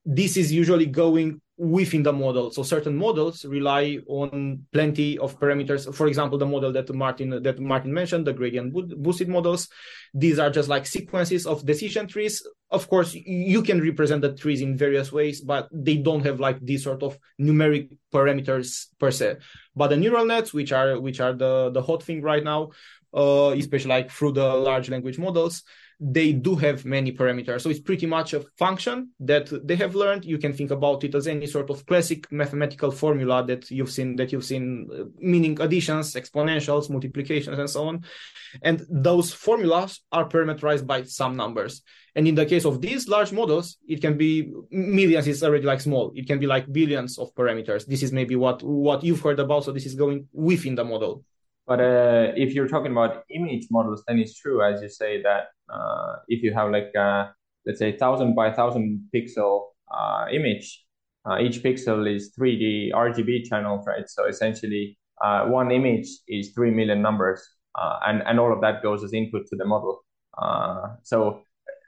this is usually going within the model. So certain models rely on plenty of parameters. For example, the model that Martin that Martin mentioned, the gradient boosted models. These are just like sequences of decision trees. Of course, you can represent the trees in various ways, but they don't have like these sort of numeric parameters per se. But the neural nets, which are which are the the hot thing right now, uh, especially like through the large language models, they do have many parameters. So it's pretty much a function that they have learned. You can think about it as any sort of classic mathematical formula that you've seen, that you've seen, uh, meaning additions, exponentials, multiplications, and so on. And those formulas are parameterized by some numbers. And in the case of these large models, it can be millions is already like small. It can be like billions of parameters. This is maybe what, what you've heard about. So this is going within the model. But uh, if you're talking about image models, then it's true, as you say, that uh, if you have like a, let's say thousand by thousand pixel uh, image, uh, each pixel is 3D RGB channel, right? So essentially, uh, one image is three million numbers, uh, and and all of that goes as input to the model. so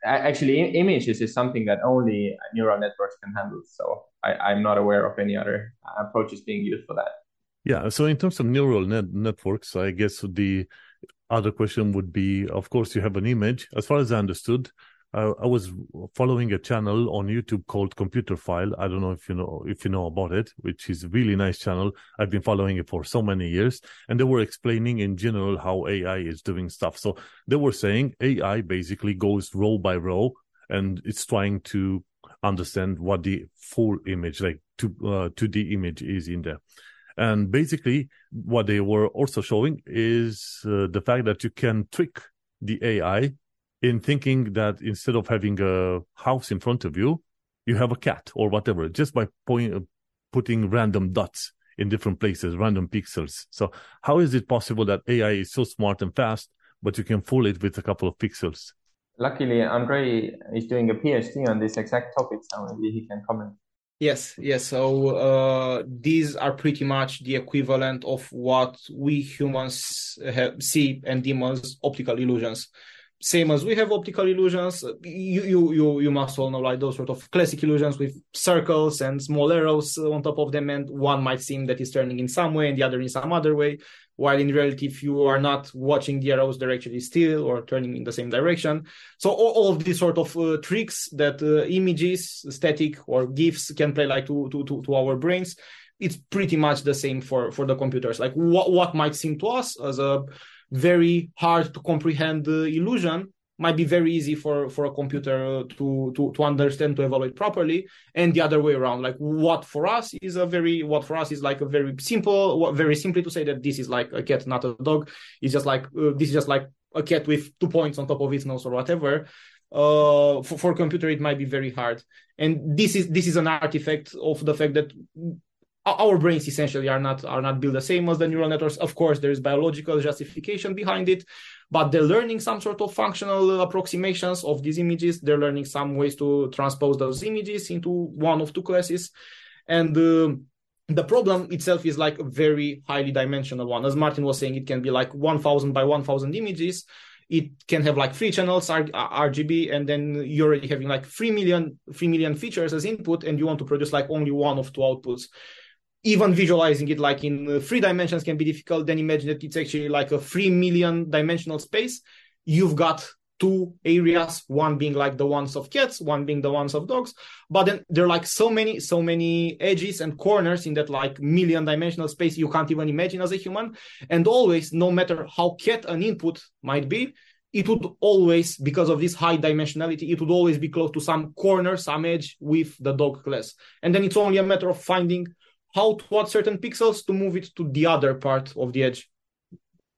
actually, images is something that only neural networks can handle. So I, I'm not aware of any other approaches being used for that. Yeah. So in terms of neural net networks, I guess the other question would be, of course, you have an image. As far as I understood, uh, I was following a channel on YouTube called Computerphile. I don't know if you know if you know about it, which is a really nice channel. I've been following it for so many years, and they were explaining in general how AI is doing stuff. So they were saying AI basically goes row by row, and it's trying to understand what the full image, like two uh, 2D image, is in there. And basically, what they were also showing is uh, the fact that you can trick the AI in thinking that instead of having a house in front of you, you have a cat or whatever, just by point, uh, putting random dots in different places, random pixels. So, how is it possible that AI is so smart and fast, but you can fool it with a couple of pixels? Luckily, Andrei is doing a PhD on this exact topic, so maybe he can comment. Yes, yes. So uh, these are pretty much the equivalent of what we humans have, see and deem as optical illusions. Same as we have optical illusions, you, you you you must all know like those sort of classic illusions with circles and small arrows on top of them, and one might seem that is turning in some way and the other in some other way while in reality if you are not watching the arrows they're actually still or turning in the same direction. So all, all of these sort of uh, tricks that uh, images static or gifs can play like to, to, to, to our brains it's pretty much the same for for the computers. Like what what might seem to us as a very hard to comprehend illusion. Might be very easy for for a computer to to to understand to evaluate properly. And the other way around like what for us is a very what for us is like a very simple very simply to say that this is like a cat not a dog. Is just like uh, this is just like a cat with two points on top of its nose or whatever. Uh for, for computer it might be very hard. And this is this is an artifact of the fact that our brains essentially are not are not built the same as the neural networks of course there is biological justification behind it but they're learning some sort of functional approximations of these images. They're learning some ways to transpose those images into one of two classes. And uh, the problem itself is like a very highly dimensional one. As Martin was saying, it can be like 1000 by 1000 images. It can have like three channels RGB, and then you're already having like 3 million, 3 million features as input, and you want to produce like only one of two outputs even visualizing it like in uh, three dimensions can be difficult then imagine that it's actually like a three million dimensional space. You've got two areas one being like the ones of cats one being the ones of dogs but then there are like so many so many edges and corners in that like million dimensional space you can't even imagine as a human. And always no matter how cat an input might be it would always because of this high dimensionality it would always be close to some corner some edge with the dog class. And then it's only a matter of finding how to add certain pixels to move it to the other part of the edge.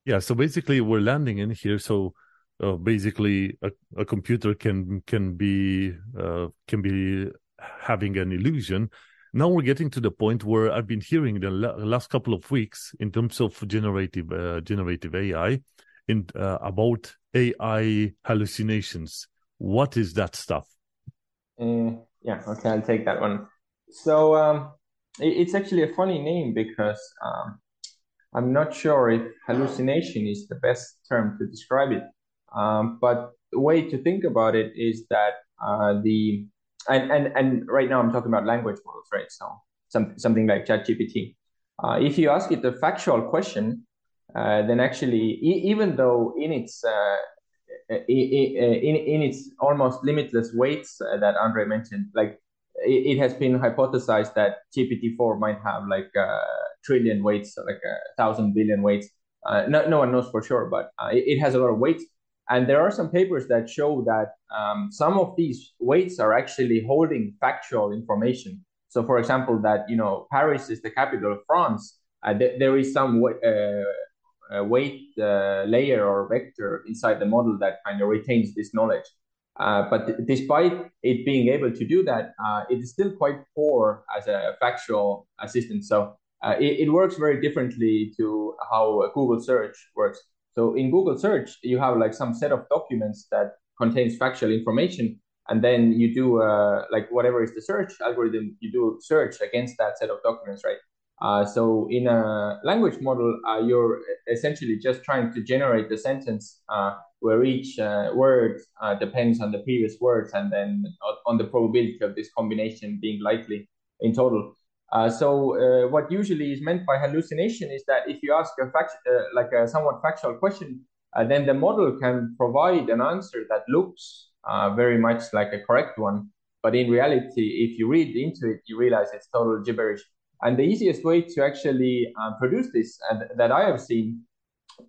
Yeah, so basically we're landing in here. So uh, basically, a, a, computer can can be uh, can be having an illusion. Now we're getting to the point where I've been hearing the la- last couple of weeks in terms of generative uh, generative AI in uh, about AI hallucinations. What is that stuff? Uh, yeah, okay, I'll take that one. So um, it's actually a funny name because um, I'm not sure if hallucination is the best term to describe it. Um, but the way to think about it is that uh, the and, and and right now I'm talking about language models, right? So some, something like ChatGPT. Uh, if you ask it a factual question, uh, then actually, e- even though in its uh, in, in its almost limitless weights uh, that Andrei mentioned, like it, it has been hypothesized that GPT-4 might have like a trillion weights, like a thousand billion weights. Uh, no, no one knows for sure, but uh, it, it, has a lot of weights. And there are some papers that show that um, some of these weights are actually holding factual information. So, for example, that you know Paris is the capital of France. Uh, th- there is some uh, weight uh, layer or vector inside the model that kind of retains this knowledge. Uh, but despite it being able to do that, uh, it is still quite poor as a factual assistant. So uh, it, it, works very differently to how Google search works. So in Google search, you have like some set of documents that contains factual information, and then you do uh, like whatever is the search algorithm, you do search against that set of documents, right? Uh, so in a language model, uh, you're essentially just trying to generate the sentence uh, where each uh, word uh, depends on the previous words and then on the probability of this combination being likely in total. So what usually is meant by hallucination is that if you ask a fact, like a somewhat factual question, then the model can provide an answer that looks very much like a correct one. But in reality, if you read into it, you realize it's total gibberish. And the easiest way to actually uh, produce this uh, that I have seen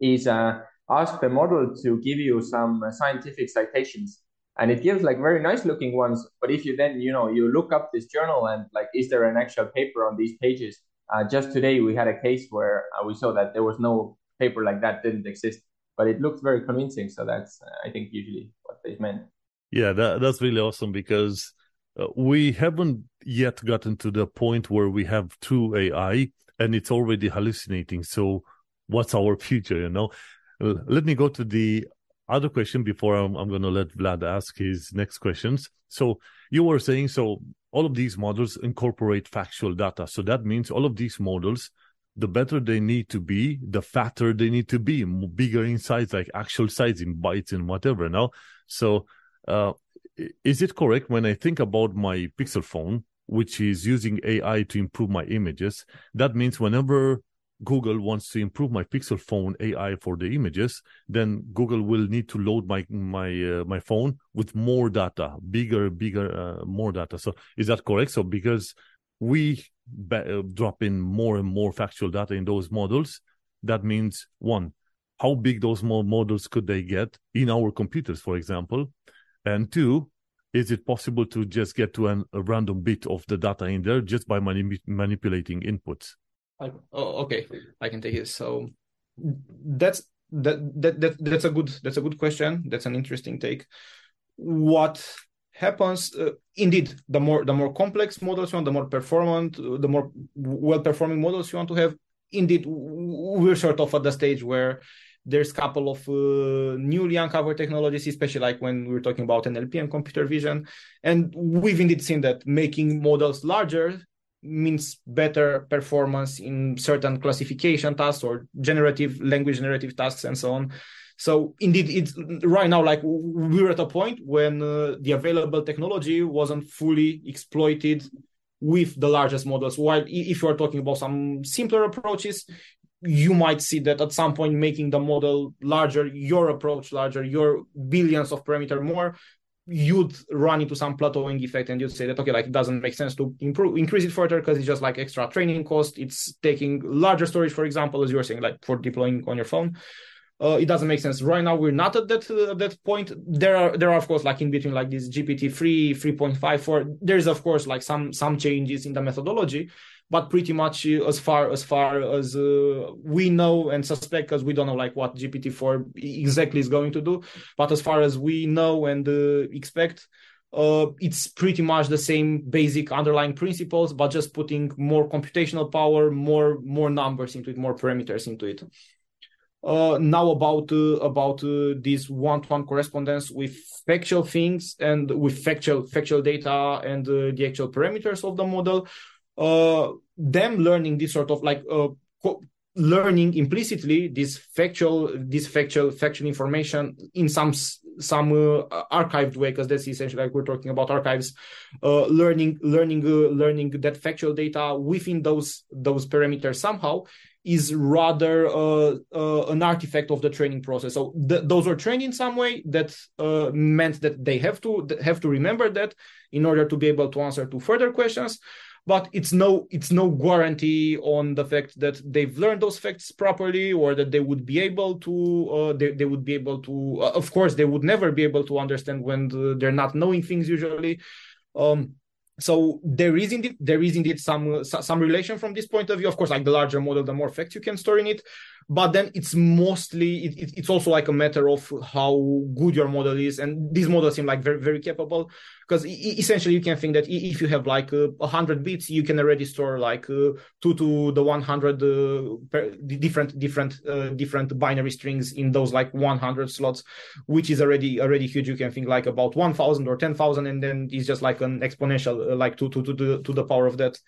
is uh, ask the model to give you some scientific citations. And it gives like very nice looking ones. But if you then, you know, you look up this journal and like, is there an actual paper on these pages? Uh, just today, we had a case where uh, we saw that there was no paper like that didn't exist, but it looked very convincing. So that's, uh, I think, usually what they meant. Yeah, that, that's really awesome because uh, we haven't yet gotten to the point where we have true AI and it's already hallucinating. So what's our future, you know? Let me go to the other question before I'm, I'm going to let Vlad ask his next questions. So you were saying, so all of these models incorporate factual data. So that means all of these models, the better they need to be, the fatter they need to be, bigger in size, like actual size in bytes and whatever. Now, so uh, is it correct when I think about my Pixel phone, which is using AI to improve my images? That means whenever Google wants to improve my Pixel phone AI for the images, then Google will need to load my my uh, my phone with more data, bigger, bigger, uh, more data. So is that correct? So because we uh, drop in more and more factual data in those models, that means one, how big those models could they get in our computers, for example, and two, is it possible to just get to an, a random bit of the data in there just by mani- manipulating inputs? I, oh, okay, I can take it. So that's that, that that that's a good that's a good question. That's an interesting take. What happens uh, indeed the more the more complex models you want the more performant the more well performing models you want to have indeed we're sort of at the stage where there's a couple of uh, newly uncovered technologies, especially like when we're talking about NLP and computer vision. And we've indeed seen that making models larger means better performance in certain classification tasks or generative language generative tasks and so on. So indeed, it's right now like we're at a point when uh, the available technology wasn't fully exploited with the largest models. While if you are talking about some simpler approaches, you might see that at some point making the model larger, your approach larger, your billions of parameter more, you'd run into some plateauing effect and you'd say that okay like it doesn't make sense to improve increase it further because it's just like extra training cost. It's taking larger storage for example as you were saying like for deploying on your phone. Uh, it doesn't make sense. Right now we're not at that uh, that point. There are there are of course like in between like this gpt 3 3.5 4 there's of course like some some changes in the methodology but pretty much uh, as far as far as uh, we know and suspect because we don't know like what gpt-4 exactly is going to do. But as far as we know and uh, expect uh, it's pretty much the same basic underlying principles but just putting more computational power more more numbers into it more parameters into it. Uh, now about uh, about uh, this one-to-one correspondence with factual things and with factual factual data and uh, the actual parameters of the model uh, them learning this sort of like uh, co- learning implicitly this factual this factual factual information in some some uh, archived way because that's essentially like we're talking about archives uh, learning learning uh, learning that factual data within those those parameters somehow is rather uh, uh, an artifact of the training process. So th- those are trained in some way that uh, meant that they have to have to remember that in order to be able to answer to further questions but it's no it's no guarantee on the fact that they've learned those facts properly or that they would be able to uh, they, they would be able to uh, of course they would never be able to understand when the, they're not knowing things usually. Um, so there is indeed there is indeed some some relation from this point of view. Of course like the larger model the more facts you can store in it but then it's mostly it, it, it's also like a matter of how good your model is and these models seem like very very capable because essentially you can think that if you have like uh, a uh, hundred bits you can already store like uh, two to the 100 uh, different different uh, different binary strings in those like 100 slots which is already already huge. You can think like about 1000 or 10000 and then it's just like an exponential uh, like to to to to the power of that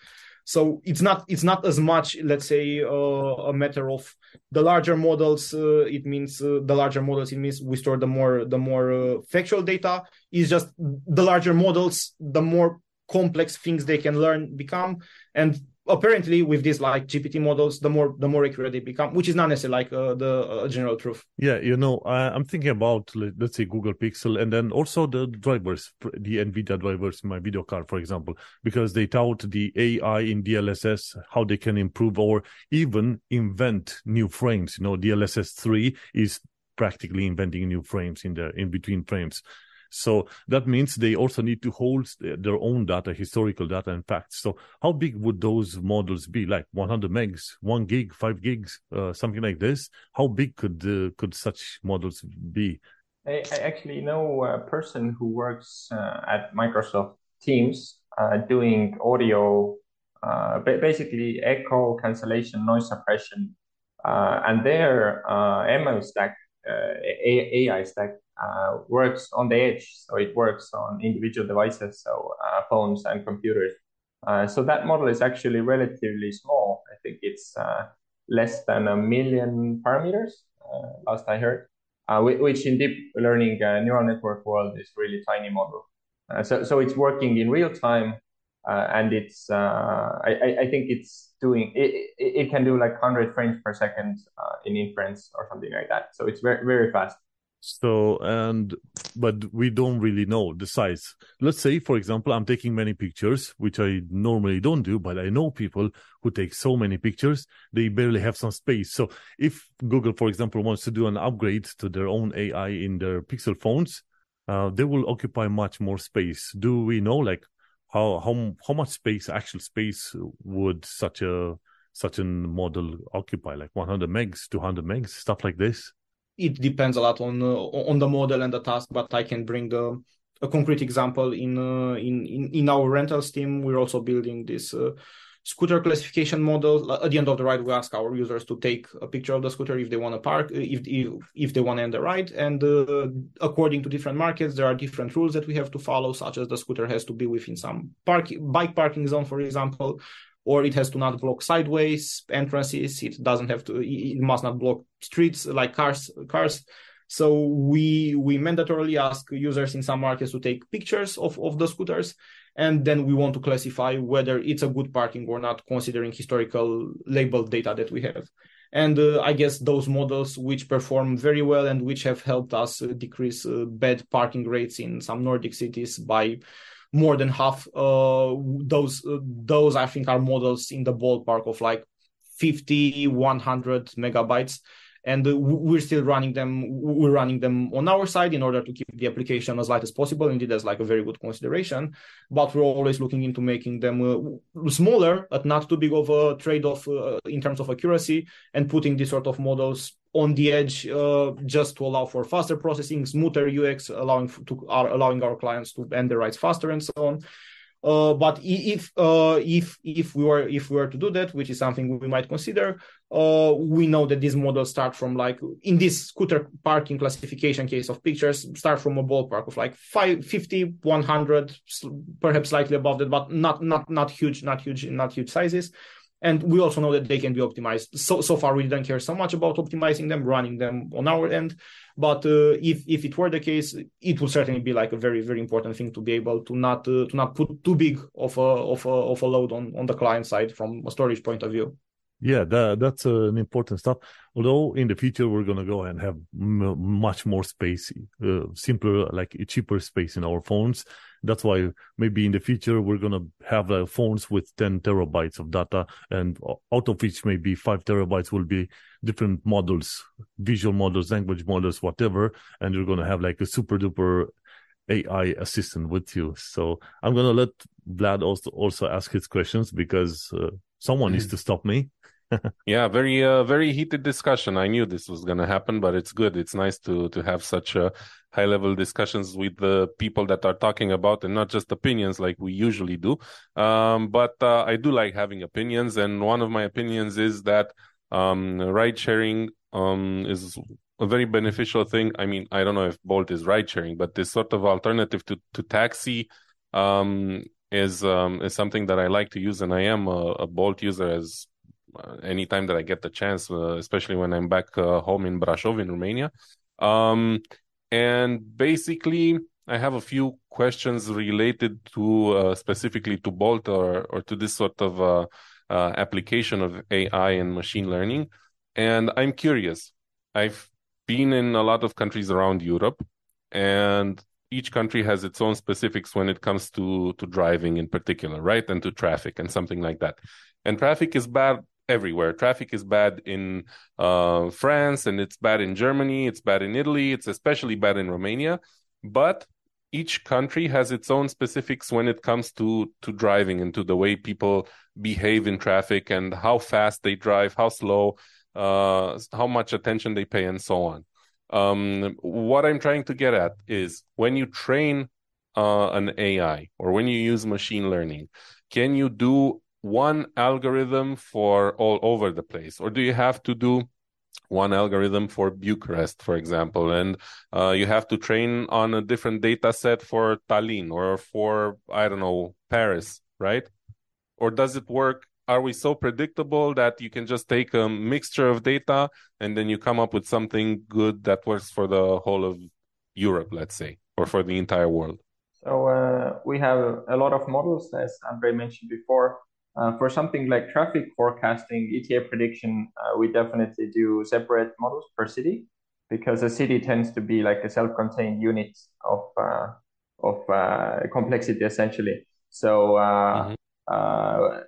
so it's not it's not as much let's say uh, a matter of the larger models uh, it means uh, the larger models it means we store the more the more factual data. Is just the larger models the more complex things they can learn become. And apparently with these like gpt models the more the more accurate they become which is not necessarily like uh, the uh, general truth yeah you know I, i'm thinking about let's say google pixel and then also the drivers the nvidia drivers in my video card for example because they tout the ai in dlss how they can improve or even invent new frames. You know dlss 3 is practically inventing new frames in the in between frames so that means they also need to hold their own data, historical data and facts. So how big would those models be? Like 100 megs, one gig, five gigs, uh, something like this. How big could uh, could such models be? I, I, actually know a person who works uh, at Microsoft Teams uh, doing audio, uh, basically echo cancellation, noise suppression, uh, and their ML stack, AI stack uh, works on the edge. So it works on individual devices, so uh, phones and computers. Uh, so that model is actually relatively small. I think it's less than a million parameters, last I heard, which in deep learning neural network world is really tiny model. so, so it's working in real time. Uh, and it's, uh, I, I think it's doing, it, it can do like 100 frames per second uh, in inference or something like that. So it's very, very fast. So, and, but we don't really know the size. Let's say, for example, I'm taking many pictures, which I normally don't do, but I know people who take so many pictures, they barely have some space. So if Google, for example, wants to do an upgrade to their own AI in their Pixel phones, uh, they will occupy much more space. Do we know, like, how, how, how much space, actual space would such a, such a model occupy? Like 100 megs, 200 megs, stuff like this? it depends a lot on uh, on the model and the task but i can bring the a concrete example in uh, in, in in our rentals team we're also building this uh, scooter classification model at the end of the ride we ask our users to take a picture of the scooter if they want to park if if, if they want to end the ride and uh, according to different markets there are different rules that we have to follow such as the scooter has to be within some park bike parking zone for example or it has to not block sideways entrances. It doesn't have to. It must not block streets like cars. Cars. So we we mandatorily ask users in some markets to take pictures of, of the scooters, and then we want to classify whether it's a good parking or not, considering historical label data that we have. And uh, I guess those models which perform very well and which have helped us uh, decrease uh, bad parking rates in some Nordic cities by more than half. Uh, those uh, those I think are models in the ballpark of like 50, 100 megabytes and we're still running them we're running them on our side in order to keep the application as light as possible. Indeed as like a very good consideration. But we're always looking into making them uh, smaller but not too big of a trade-off uh, in terms of accuracy and putting these sort of models on the edge uh, just to allow for faster processing smoother ux allowing to allowing our clients to end the rides faster and so on uh, but if uh, if if we were if we were to do that, which is something we might consider, uh, we know that these models start from like in this scooter parking classification case of pictures start from a ballpark of like 5, 50, 100, perhaps slightly above that, but not not not huge, not huge, not huge sizes. And we also know that they can be optimized. So so far, we didn't care so much about optimizing them, running them on our end. But uh, if if it were the case, it would certainly be like a very very important thing to be able to not uh, to not put too big of a of a of a load on on the client side from a storage point of view. Yeah, that, that's an important stuff. Although in the future we're gonna go and have m- much more space, uh, simpler, like cheaper space in our phones. That's why maybe in the future we're gonna have uh, phones with 10 terabytes of data, and out of which maybe five terabytes will be different models, visual models, language models, whatever, and you're gonna have like a super duper AI assistant with you. So I'm gonna let Vlad also also ask his questions because uh, someone needs to stop me. yeah, very uh, very heated discussion. I knew this was going to happen, but it's good. It's nice to to have such uh, high level discussions with the people that are talking about and not just opinions like we usually do. Um, but uh, I do like having opinions, and one of my opinions is that um, ride sharing um, is a very beneficial thing. I mean, I don't know if Bolt is ride sharing, but this sort of alternative to to taxi um, is um, is something that I like to use, and I am a, a Bolt user as anytime that I get the chance, uh, especially when I'm back uh, home in Brașov in Romania. Um, and basically, I have a few questions related to uh, specifically to Bolt or or to this sort of uh, uh, application of AI and machine learning. And I'm curious. I've been in a lot of countries around Europe, and each country has its own specifics when it comes to to driving in particular, right? And to traffic and something like that. And traffic is bad everywhere. Traffic is bad in uh, France, and it's bad in Germany. It's bad in Italy. It's especially bad in Romania. But each country has its own specifics when it comes to to driving and to the way people behave in traffic and how fast they drive, how slow, uh, how much attention they pay, and so on. Um, what I'm trying to get at is when you train uh, an AI or when you use machine learning, can you do one algorithm for all over the place, or do you have to do one algorithm for Bucharest, for example, and uh, you have to train on a different data set for Tallinn or for I don't know Paris, right? Or does it work are we so predictable that you can just take a mixture of data and then you come up with something good that works for the whole of Europe, let's say, or for the entire world? So uh, we have a lot of models, as Andrei mentioned before. Uh, for something like traffic forecasting, ETA prediction, uh, we definitely do separate models per city because a city tends to be like a self-contained unit of uh, of uh, complexity essentially. So uh, mm-hmm. uh,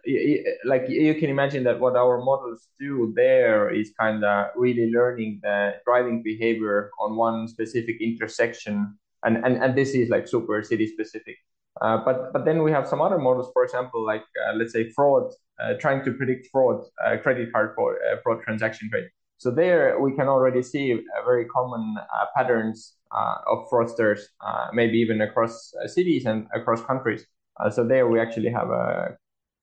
like you can imagine that what our models do there is kind of really learning the driving behavior on one specific intersection. And and, and this is like super city specific uh, but but then we have some other models for example like uh, let's say fraud uh, trying to predict fraud uh, credit card fraud, uh, fraud transaction rate so there we can already see very common patterns of fraudsters maybe even across cities and across countries so there we actually have a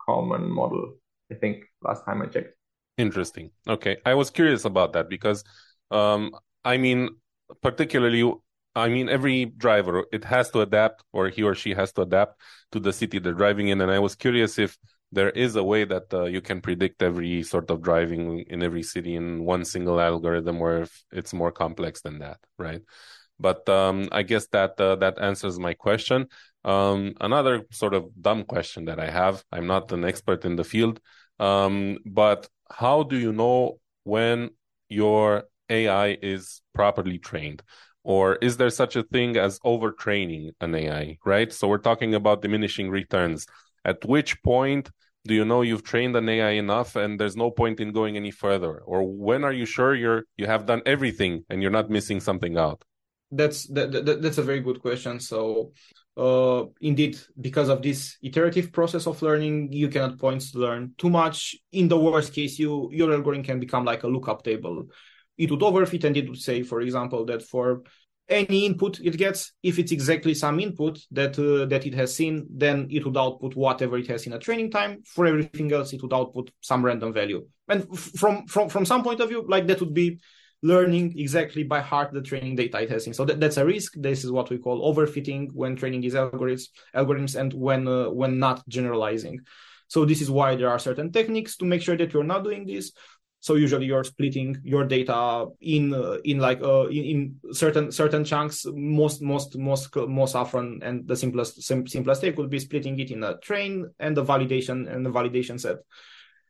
common model. I think last time I checked. Interesting. Okay, I was curious about that because, um, I mean, particularly, I mean, every driver it has to adapt, or he or she has to adapt to the city they're driving in. And I was curious if there is a way that uh, you can predict every sort of driving in every city in one single algorithm, or if it's more complex than that, right? But um, I guess that uh, that answers my question. Um, another sort of dumb question that I have. I'm not an expert in the field, um, but how do you know when your AI is properly trained? Or is there such a thing as overtraining an AI, right? So we're talking about diminishing returns. At which point do you know you've trained an AI enough and there's no point in going any further? Or when are you sure you're you have done everything and you're not missing something out? That's that, that that's a very good question. So uh, indeed, because of this iterative process of learning, you cannot point to learn too much. In the worst case, you your algorithm can become like a lookup table. It would overfit and it would say, for example, that for any input it gets, if it's exactly some input that uh, that it has seen, then it would output whatever it has in a training time. For everything else, it would output some random value. And from from from some point of view, like that would be learning exactly by heart the training data it has in. So that, that's a risk. This is what we call overfitting when training these algorithms, algorithms and when uh, when not generalizing. So this is why there are certain techniques to make sure that you're not doing this. So usually you're splitting your data in uh, in like uh, in, in, certain certain chunks. Most most most most often, and the simplest sim- simplest take would be splitting it in a train and a validation and a validation set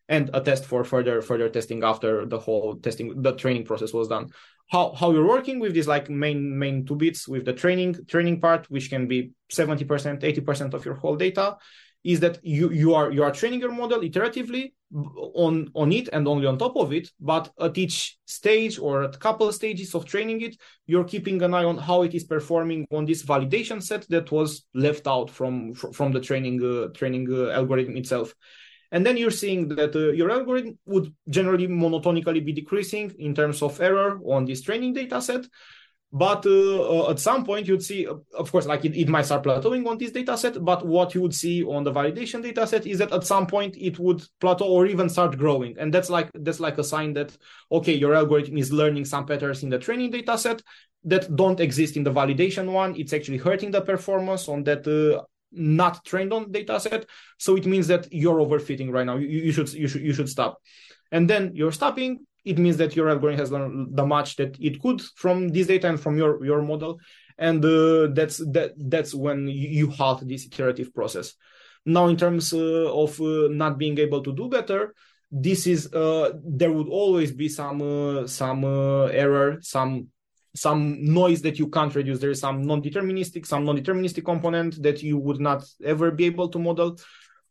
and a test for further further testing after the whole testing the training process was done how how you're working with these like main main two bits with the training training part which can be 70% 80% of your whole data is that you you are you are training your model iteratively on on it and only on top of it but at each stage or at couple stages of training it you're keeping an eye on how it is performing on this validation set that was left out from from the training uh, training uh, algorithm itself. And then you're seeing that uh, your algorithm would generally monotonically be decreasing in terms of error on this training data set but uh, uh, at some point you'd see of course like it, it might start plateauing on this data set but what you would see on the validation data set is that at some point it would plateau or even start growing. And that's like that's like a sign that okay your algorithm is learning some patterns in the training data set that don't exist in the validation one. It's actually hurting the performance on that uh, not trained on data set. So it means that you're overfitting right now. You, you should you should you should stop. And then you're stopping it means that your algorithm has learned the much that it could from this data and from your your model. And uh, that's that that's when you halt this iterative process. Now in terms uh, of uh, not being able to do better this is uh, there would always be some uh, some uh, error some some noise that you can't reduce. There is some non-deterministic some non-deterministic component that you would not ever be able to model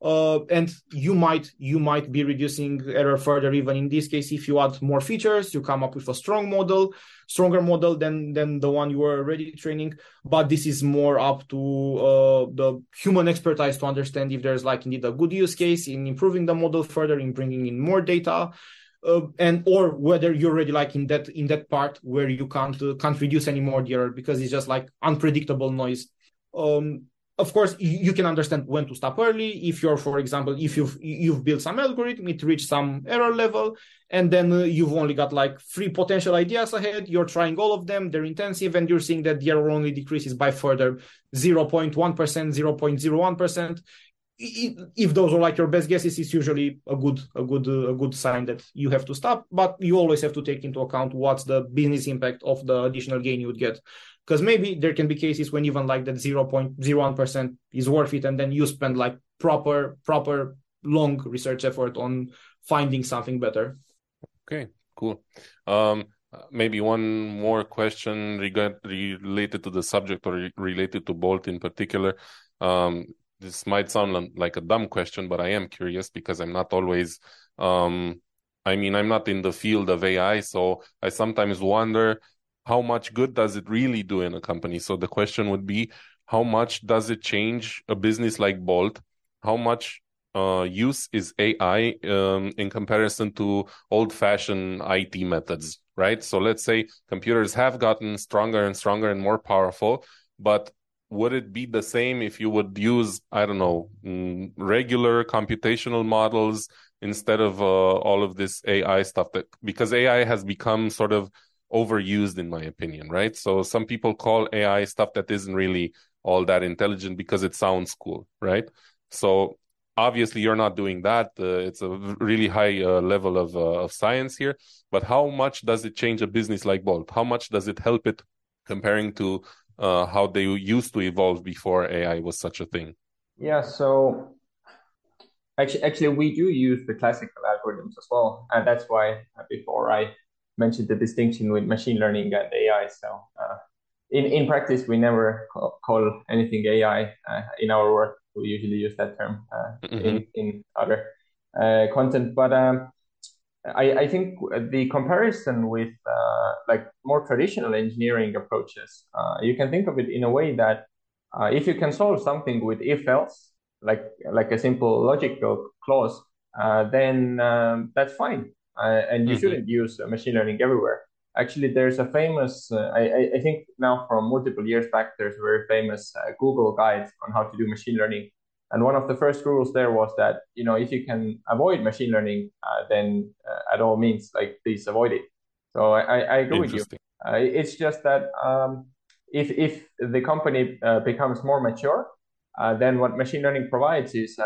uh, and you might you might be reducing error further even in this case. If you add more features you come up with a strong model stronger model than than the one you were already training. But this is more up to uh, the human expertise to understand if there's like indeed a good use case in improving the model further in bringing in more data uh, and or whether you're already like in that in that part where you can't can't reduce anymore the error because it's just like unpredictable noise. Um, of course you can understand when to stop early. If you're for example if you've you've built some algorithm it reached some error level and then uh, you've only got like three potential ideas ahead. You're trying all of them. They're intensive and you're seeing that the error only decreases by further 0.1% 0.01% if those are like your best guesses it's usually a good a good uh, a good sign that you have to stop. But you always have to take into account what's the business impact of the additional gain you would get because maybe there can be cases when even like that 0.01% is worth it and then you spend like proper proper long research effort on finding something better. Okay cool. Um maybe one more question regard, related to the subject or re- related to bolt in particular. Um this might sound like a dumb question but i am curious because i'm not always um I mean, I'm not in the field of AI, so I sometimes wonder how much good does it really do in a company? So the question would be, how much does it change a business like Bolt? How much uh, use is AI um, in comparison to old-fashioned IT methods, right? So let's say computers have gotten stronger and stronger and more powerful, but would it be the same if you would use I don't know mm, regular computational models instead of uh, all of this AI stuff? That because AI has become sort of overused in my opinion right? So some people call ai stuff that isn't really all that intelligent because it sounds cool right? So obviously you're not doing that. Uh, it's a really high uh, level of uh, of science here. But how much does it change a business like bolt? How much does it help it comparing to uh, how they used to evolve before ai was such a thing? Yeah so actually actually we do use the classical algorithms as well. And that's why before i mentioned the distinction with machine learning and AI. So uh, in in practice, we never call, call anything AI uh, in our work. We usually use that term uh, mm-hmm. in in other uh, content, but. Um, I, I think the comparison with uh, like more traditional engineering approaches, uh, you can think of it in a way that if you can solve something with if else, like like a simple logical clause, then um, that's fine uh, and you mm-hmm. shouldn't use uh, machine learning everywhere. Actually, there's a famous, uh, I, I think now from multiple years back, there's a very famous Google guide on how to do machine learning. And one of the first rules there was that, you know, if you can avoid machine learning, then at all means, like, please avoid it. So I, I agree with you. Uh, it's just that um, if if the company uh, becomes more mature, uh, then what machine learning provides is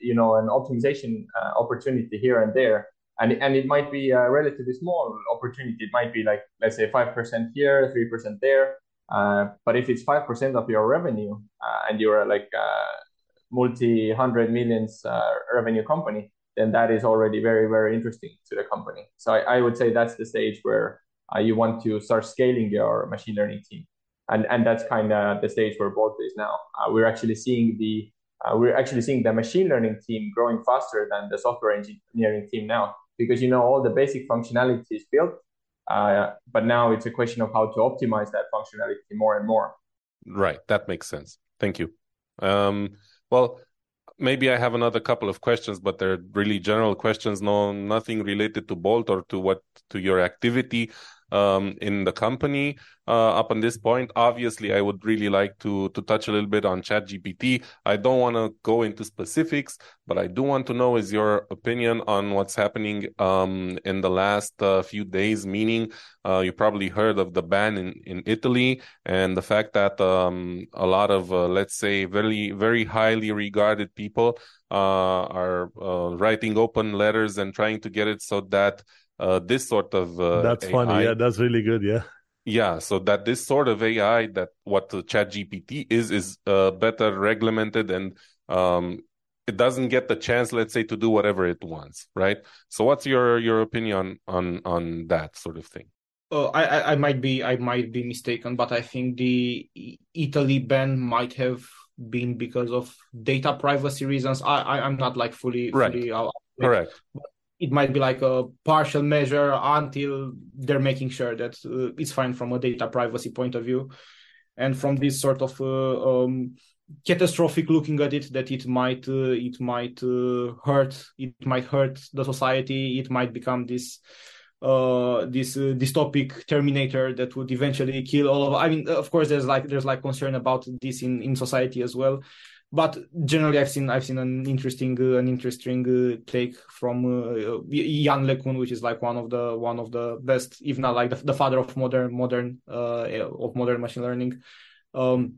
you know an optimization opportunity here and there and and it might be a relatively small opportunity. It might be like let's say five percent here, three percent there. Uh, but if it's five percent of your revenue uh, and you're like a multi hundred millions uh, revenue company, then that is already very very interesting to the company. So I, I would say that's the stage where uh, you want to start scaling your machine learning team, and and that's kind of the stage where Bolt is now. Uh, we're actually seeing the uh, we're actually seeing the machine learning team growing faster than the software engineering team now because you know all the basic functionality is built uh, but now it's a question of how to optimize that functionality more and more. Right. That makes sense. Thank you. Um, well maybe I have another couple of questions, but they're really general questions, no nothing related to Bolt or to what to your activity um, in the company uh, up on this point. Obviously, I would really like to to touch a little bit on ChatGPT. I don't want to go into specifics, but I do want to know is your opinion on what's happening um, in the last uh, few days. Meaning, uh, you probably heard of the ban in in Italy and the fact that um, a lot of uh, let's say very very highly regarded people uh, are uh, writing open letters and trying to get it so that uh, this sort of uh, that's AI, funny. Yeah that's really good. Yeah. Yeah so that this sort of ai that what the ChatGPT is is uh, better regulated and um, it doesn't get the chance let's say to do whatever it wants right? So what's your your opinion on on that sort of thing? Uh, I, I might be I might be mistaken, but I think the Italy ban might have been because of data privacy reasons. I, I am not like fully right. fully correct. But it might be like a partial measure until they're making sure that uh, it's fine from a data privacy point of view. And from this sort of uh, um, catastrophic looking at it that it might uh, it might uh, hurt it might hurt the society it might become this uh this uh, dystopic terminator that would eventually kill all of i mean of course there's like there's like concern about this in in society as well but generally i've seen i've seen an interesting uh, an interesting uh, take from uh, Yann LeCun which is like one of the one of the best if not like the, the father of modern modern uh, of modern machine learning um,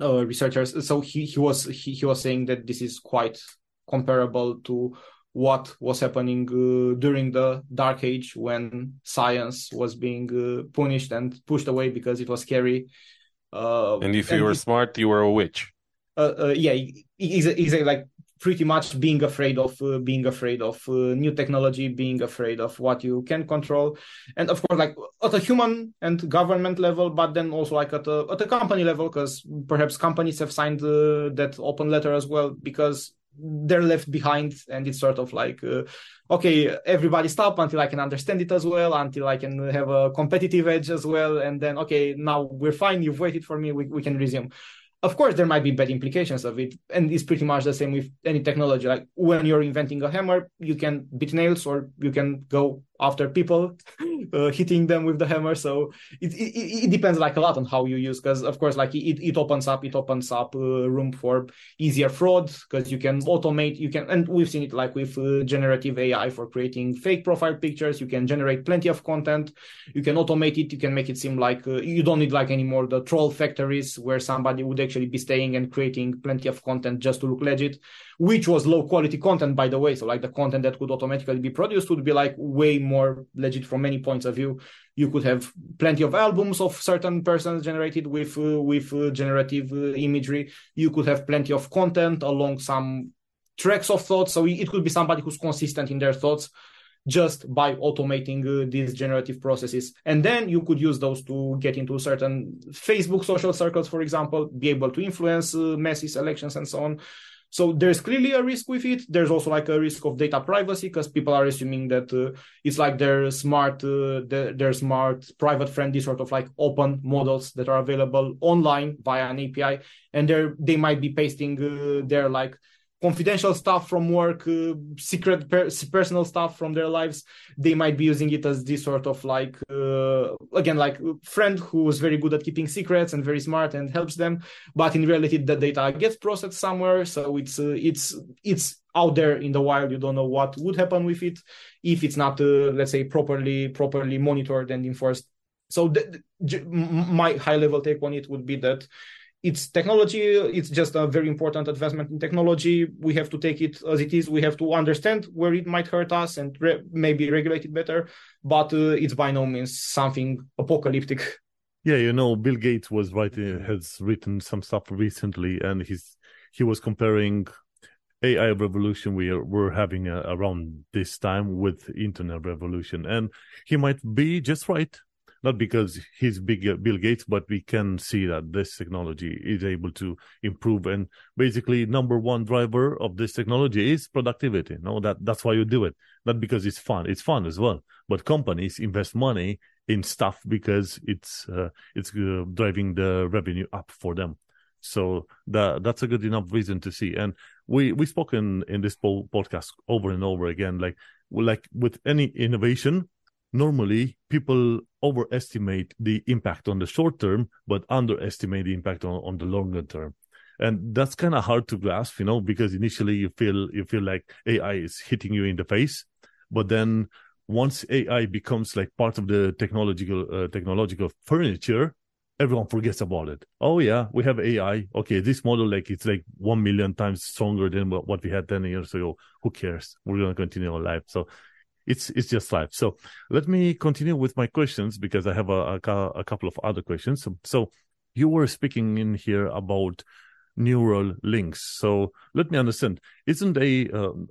uh, researchers. So he he was he, he was saying that this is quite comparable to what was happening uh, during the dark age when science was being uh, punished and pushed away because it was scary uh, and if you and were smart you were a witch yeah, he's, he's like pretty much being afraid of uh, being afraid of uh, new technology being afraid of what you can control. And of course like at a human and government level but then also like at a, at a company level because perhaps companies have signed uh, that open letter as well because they're left behind and it's sort of like uh, okay everybody stop until i can understand it as well until i can have a competitive edge as well and then okay now we're fine you've waited for me we, we can resume of course there might be bad implications of it and it's pretty much the same with any technology. Like when you're inventing a hammer you can beat nails or you can go after people uh, hitting them with the hammer. So it, it, it depends like a lot on how you use because of course like it, it opens up it opens up uh, room for easier fraud because you can automate you can and we've seen it like with uh, generative ai for creating fake profile pictures. You can generate plenty of content. You can automate it. You can make it seem like uh, you don't need like anymore the troll factories where somebody would actually be staying and creating plenty of content just to look legit which was low quality content by the way so like the content that could automatically be produced would be like way more legit from many points of view you could have plenty of albums of certain persons generated with uh, with uh, generative uh, imagery you could have plenty of content along some tracks of thoughts so it could be somebody who's consistent in their thoughts just by automating uh, these generative processes. And then you could use those to get into certain Facebook social circles, for example, be able to influence uh, messy elections and so on. So there's clearly a risk with it. There's also like a risk of data privacy because people are assuming that uh, it's like their smart, uh, their smart, private friendly sort of like open models that are available online via an API, and they they might be pasting uh, their like confidential stuff from work, uh, secret per- personal stuff from their lives. They might be using it as this sort of like, uh, again, like friend who is very good at keeping secrets and very smart and helps them. But in reality, the data gets processed somewhere, so it's uh, it's it's out there in the wild. You don't know what would happen with it if it's not, uh, let's say, properly properly monitored and enforced. So the, my high level take on it would be that it's technology it's just a very important advancement in technology. We have to take it as it is. We have to understand where it might hurt us and re- maybe regulate it better but uh, it's by no means something apocalyptic. Yeah you know bill gates was writing has written some stuff recently and he's he was comparing AI revolution we are we're having uh, around this time with internet revolution, and he might be just right not because he's big Bill Gates, but we can see that this technology is able to improve. And basically, number one driver of this technology is productivity. No, that that's why you do it, not because it's fun. It's fun as well. But companies invest money in stuff because it's uh, it's uh, driving the revenue up for them. So that that's a good enough reason to see. And we we spoken in this podcast over and over again, like like with any innovation, normally people overestimate the impact on the short term, but underestimate the impact on, on the longer term. And that's kind of hard to grasp, you know, because initially you feel you feel like AI is hitting you in the face, but then once AI becomes like part of the technological uh, technological furniture, everyone forgets about it. Oh yeah, we have AI. Okay, this model like it's like one million times stronger than what we had ten years ago. Who cares? We're gonna continue our life. So it's it's just life. So let me continue with my questions because I have a, a, a couple of other questions. So, so you were speaking in here about neural links. So let me understand. Isn't a um,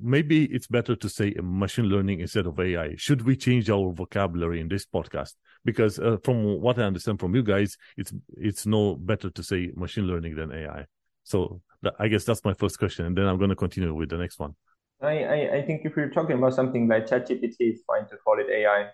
maybe it's better to say machine learning instead of AI. Should we change our vocabulary in this podcast? Because uh, from what I understand from you guys, it's it's no better to say machine learning than AI. So I guess that's my first question, and then I'm going to continue with the next one. I, I, I think if we're talking about something like ChatGPT, it's fine to call it AI.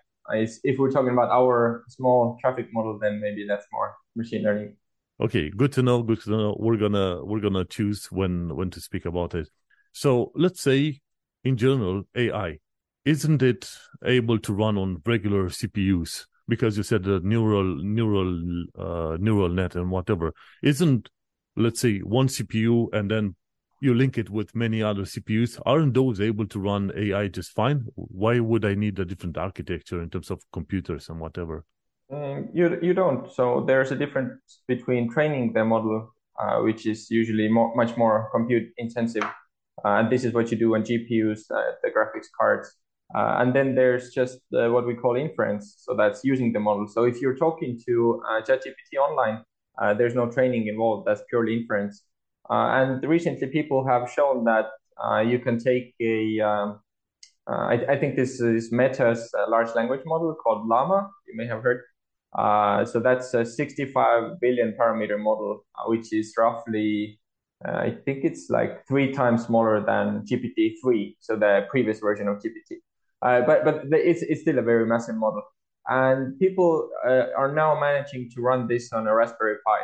If we're talking about our small traffic model, then maybe that's more machine learning. Okay, good to know. Good to know. We're gonna we're gonna choose when when to speak about it. So let's say, in general, AI isn't it able to run on regular CPUs? Because you said the neural neural uh, neural net and whatever isn't, let's say, one CPU and then you link it with many other CPUs. Aren't those able to run AI just fine? Why would I need a different architecture in terms of computers and whatever? Um, you you don't. So there's a difference between training the model, uh, which is usually more, much more compute intensive, uh, and this is what you do on GPUs, uh, the graphics cards. Uh, and then there's just what we call inference. So that's using the model. So if you're talking to ChatGPT online, there's no training involved. That's purely inference. And recently, people have shown that you can take a um, uh, I, I, think this is Meta's uh, large language model called Llama. You may have heard. Uh, so that's a 65 billion parameter model, which is roughly uh, I think it's like three times smaller than GPT-3, so the previous version of GPT. Uh, but but it's it's still a very massive model, and people uh, are now managing to run this on a Raspberry Pi.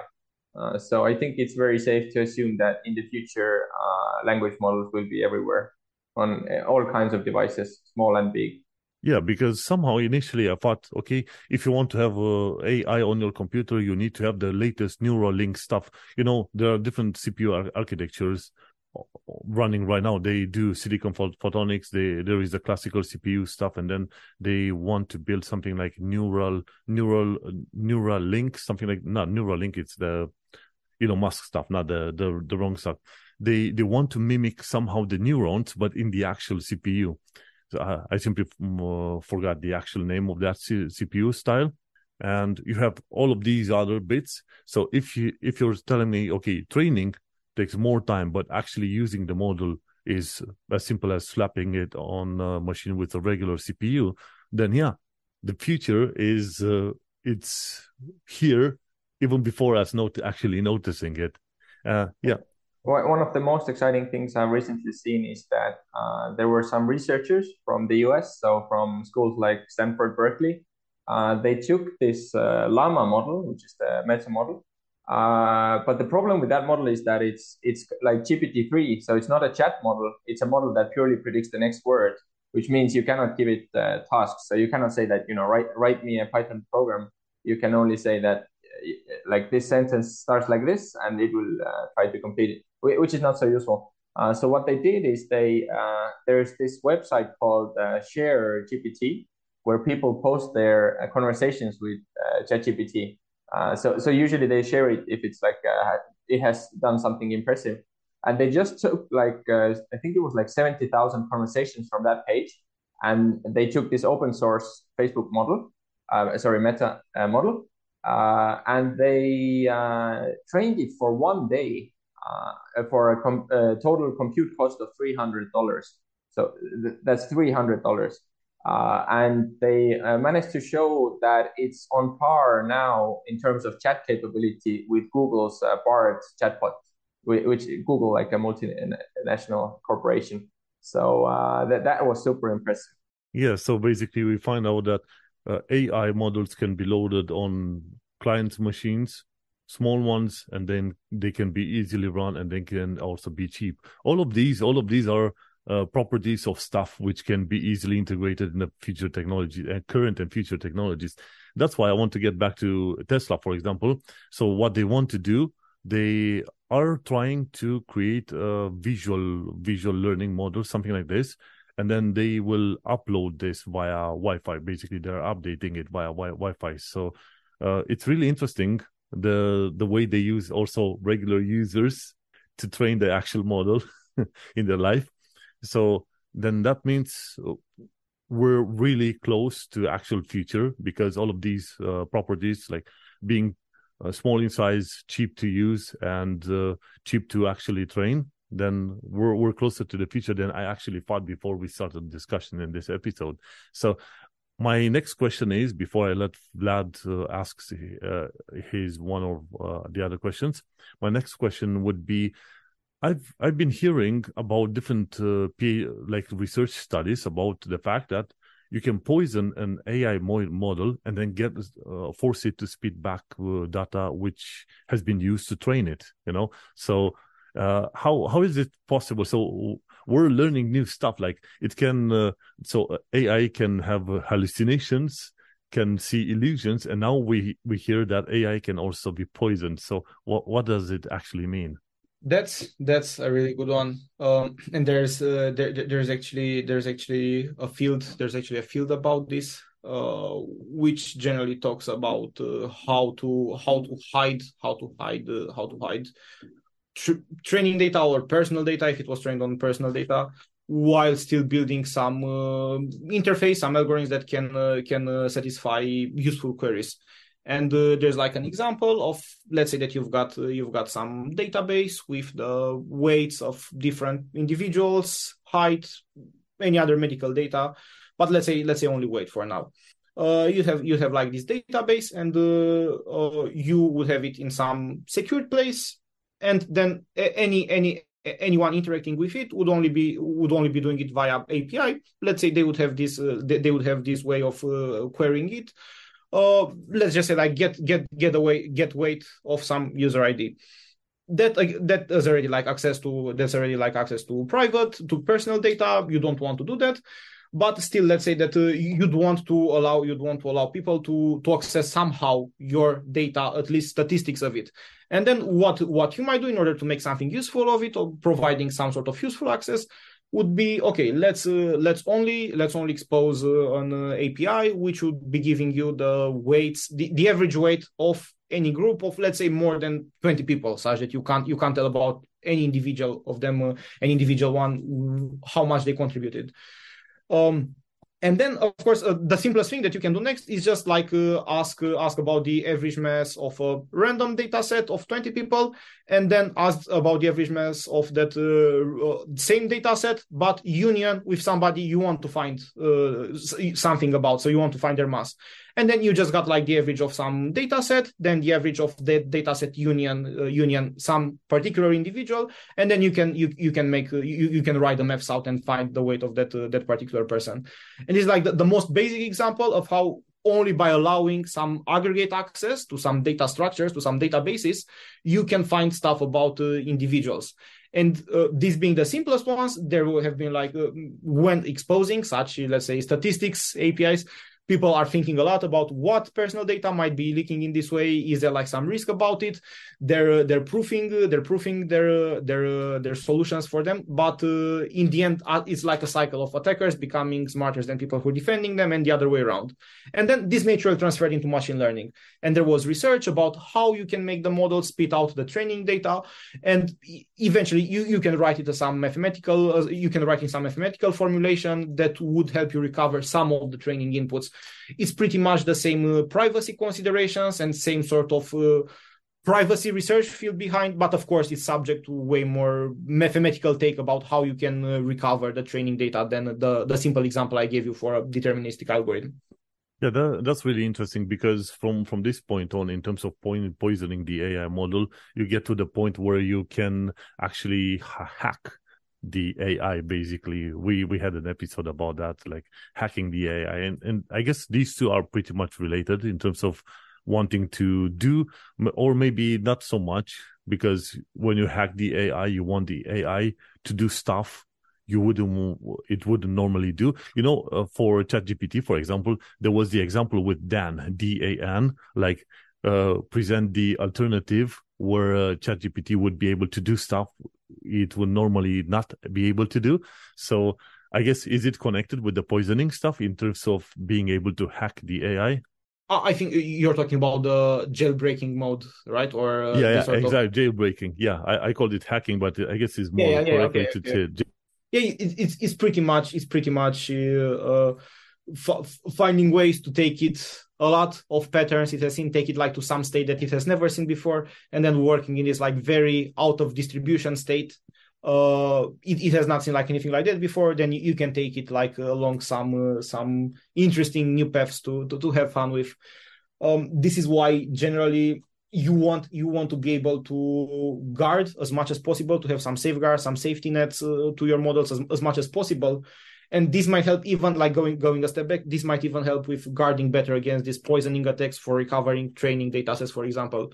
Uh, so I think it's very safe to assume that in the future, uh, language models will be everywhere on uh, all kinds of devices, small and big. Yeah, because somehow initially I thought, okay, if you want to have uh, AI on your computer, you need to have the latest Neuralink stuff. You know, there are different CPU ar- architectures running right now. They do silicon photonics. They there is the classical CPU stuff, and then they want to build something like neural neural neural link, something like not neural link. It's the know Musk stuff, not the the the wrong stuff. They they want to mimic somehow the neurons, but in the actual CPU. Uh, I simply uh, forgot the actual name of that C- CPU style. And you have all of these other bits. So if you if you're telling me, okay, training takes more time, but actually using the model is as simple as slapping it on a machine with a regular CPU, then yeah, the future is uh, it's here even before us not actually noticing it. Uh, yeah, one of the most exciting things I've recently seen is that uh, there were some researchers from the US, so from schools like Stanford, Berkeley. Uh, they took this uh, Llama model, which is the meta model. Uh, but the problem with that model is that it's it's like GPT-3, so it's not a chat model. It's a model that purely predicts the next word, which means you cannot give it uh, tasks. So you cannot say that you know write write me a Python program. You can only say that uh, like this sentence starts like this, and it will try to complete it which is not so useful. Uh, so what they did is they uh, there's this website called uh, ShareGPT where people post their uh, conversations with uh, ChatGPT. Uh, so so usually they share it if it's like uh, it has done something impressive, and they just took like I think it was like seventy thousand conversations from that page, and they took this open source Facebook model, sorry Meta model, and they trained it for one day uh, for a com- total compute cost of three hundred dollars. So th- that's three hundred dollars. Uh, and they uh, managed to show that it's on par now in terms of chat capability with Google's uh, Bard chatbot, which Google like a multinational corporation. So uh, that that was super impressive. Yeah. So basically, we find out that uh, AI models can be loaded on client machines small ones, and then they can be easily run, and they can also be cheap. All of these, all of these are uh, properties of stuff which can be easily integrated in the future technology and uh, current and future technologies. That's why I want to get back to Tesla, for example. So what they want to do, they are trying to create a visual visual learning model, something like this, and then they will upload this via Wi-Fi. Basically, they're updating it via wi- Wi-Fi. So uh, it's really interesting the the way they use also regular users to train the actual model in their life. So then that means we're really close to actual future because all of these uh, properties like being uh, small in size, cheap to use, and uh, cheap to actually train then we're we're closer to the future than I actually thought before we started discussion in this episode. So my next question is before I let Vlad uh, ask uh, his one or uh, the other questions. My next question would be. I've I've been hearing about different uh, like research studies about the fact that you can poison an AI model and then get uh, force it to spit back uh, data which has been used to train it. You know, so uh, how how is it possible? So we're learning new stuff. Like it can, uh, so uh, AI can have hallucinations, can see illusions, and now we we hear that AI can also be poisoned. So what what does it actually mean? That's that's a really good one. Um, and there's uh, there, there's actually there's actually a field there's actually a field about this uh, which generally talks about uh, how to how to hide how to hide uh, how to hide tr- training data or personal data if it was trained on personal data while still building some uh, interface some algorithms that can uh, can satisfy useful queries and uh, there's like an example of let's say that you've got uh, you've got some database with the weights of different individuals height any other medical data but let's say let's say only weight for now uh, you have you have like this database and you would have it in some secured place and then any any anyone interacting with it would only be would only be doing it via API. Let's say they would have this uh, they, they, would have this way of uh, querying it. Uh, let's just say like get get get away get weight of some user ID. That that is already like access to that's already like access to private to personal data. You don't want to do that but still let's say that uh, you'd want to allow you'd want to allow people to to access somehow your data at least statistics of it and then what what you might do in order to make something useful of it or providing some sort of useful access would be okay let's uh, let's only let's only expose uh, an uh, api which would be giving you the weights the, the average weight of any group of let's say more than 20 people such that you can't you can't tell about any individual of them uh, any individual one how much they contributed. Um and then of course uh, the simplest thing that you can do next is just like uh, ask uh, ask about the average mass of a random data set of 20 people and then ask about the average mass of that uh, uh same data set but union with somebody you want to find uh, something about. So you want to find their mass and then you just got like the average of some data set then the average of the data set union uh, union some particular individual and then you can you, you can make uh, you, you can write the maps out and find the weight of that uh, that particular person. And it's like the, the most basic example of how only by allowing some aggregate access to some data structures to some databases you can find stuff about uh, individuals. And uh, these being the simplest ones there will have been like uh, when exposing such let's say statistics apis people are thinking a lot about what personal data might be leaking in this way. Is there like some risk about it? They're they're proofing they're proofing their their their solutions for them. But uh, in the end uh, it's like a cycle of attackers becoming smarter than people who are defending them and the other way around. And then this naturally transferred into machine learning. And there was research about how you can make the model spit out the training data. And eventually you, you can write it as some mathematical uh, you can write in some mathematical formulation that would help you recover some of the training inputs it's pretty much the same uh, privacy considerations and same sort of uh, privacy research field behind but of course it's subject to way more mathematical take about how you can uh, recover the training data than the, the simple example i gave you for a deterministic algorithm. Yeah that, that's really interesting because from from this point on in terms of point, poisoning the ai model you get to the point where you can actually hack the AI basically. We we had an episode about that, like hacking the AI, and and I guess these two are pretty much related in terms of wanting to do, or maybe not so much because when you hack the AI, you want the AI to do stuff you wouldn't it wouldn't normally do. You know, uh, for ChatGPT, for example, there was the example with Dan D A N, like uh, present the alternative where uh, ChatGPT would be able to do stuff it would normally not be able to do. So I guess is it connected with the poisoning stuff in terms of being able to hack the AI? I think you're talking about the jailbreaking mode, right? Or uh, yeah, yeah exactly, of... jailbreaking. Yeah, I, I called it hacking, but I guess it's more yeah, yeah, correctly okay, to, okay. to yeah, it, it's it's pretty much it's pretty much uh, f- finding ways to take it a lot of patterns it has seen, take it like to some state that it has never seen before, and then working in this like very out of distribution state. Uh, it, it has not seen like anything like that before. Then you, you can take it like along some uh, some interesting new paths to, to to have fun with. Um, this is why generally you want you want to be able to guard as much as possible to have some safeguards some safety nets uh, to your models as, as much as possible and this might help even like going going a step back this might even help with guarding better against these poisoning attacks for recovering training data sets for example.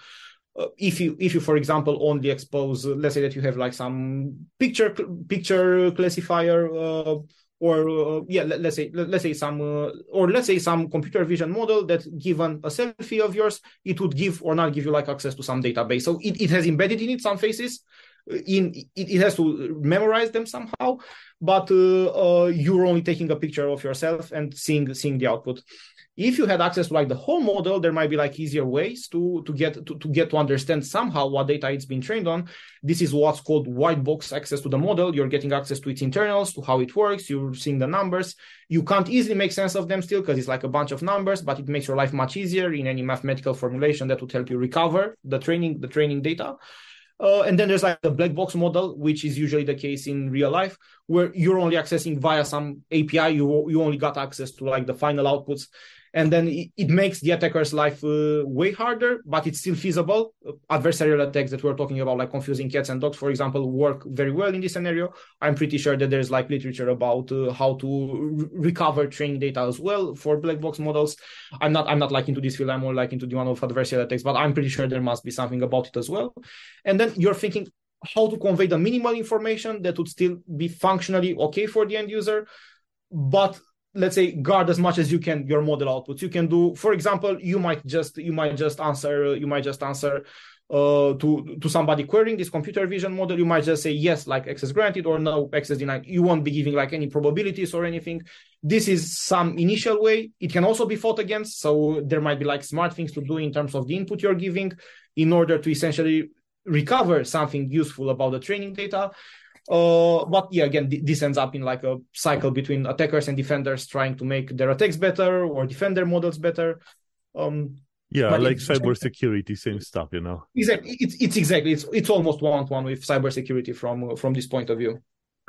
Uh, if you if you for example only expose uh, let's say that you have like some picture picture classifier uh, or uh, yeah let, us say let, us say some uh, or let's say some computer vision model that given a selfie of yours it would give or not give you like access to some database. So it, it has embedded in it some faces in it, it has to memorize them somehow but uh, uh, you're only taking a picture of yourself and seeing seeing the output. If you had access to like the whole model there might be like easier ways to to get to, to get to understand somehow what data it's been trained on. This is what's called white box access to the model. You're getting access to its internals to how it works. You're seeing the numbers. You can't easily make sense of them still because it's like a bunch of numbers but it makes your life much easier in any mathematical formulation that would help you recover the training the training data uh, and then there's like the black box model, which is usually the case in real life, where you're only accessing via some API. You you only got access to like the final outputs, and then it, it makes the attacker's life uh, way harder but it's still feasible. Adversarial attacks that we're talking about like confusing cats and dogs for example work very well in this scenario. I'm pretty sure that there's like literature about uh, how to re- recover training data as well for black box models. I'm not i'm not like into this field. I'm more like into the one of adversarial attacks but i'm pretty sure there must be something about it as well. And then you're thinking how to convey the minimal information that would still be functionally okay for the end user but let's say guard as much as you can your model outputs. You can do for example you might just you might just answer you might just answer uh, to to somebody querying this computer vision model. You might just say yes like access granted or no access denied. You won't be giving like any probabilities or anything. This is some initial way. It can also be fought against so there might be like smart things to do in terms of the input you're giving in order to essentially recover something useful about the training data uh, but yeah, again, th- this ends up in like a cycle between attackers and defenders trying to make their attacks better or defend their models better. Um, yeah, like cybersecurity, same stuff, you know. Exactly, it's it's exactly it's it's almost one to one with cybersecurity from from this point of view.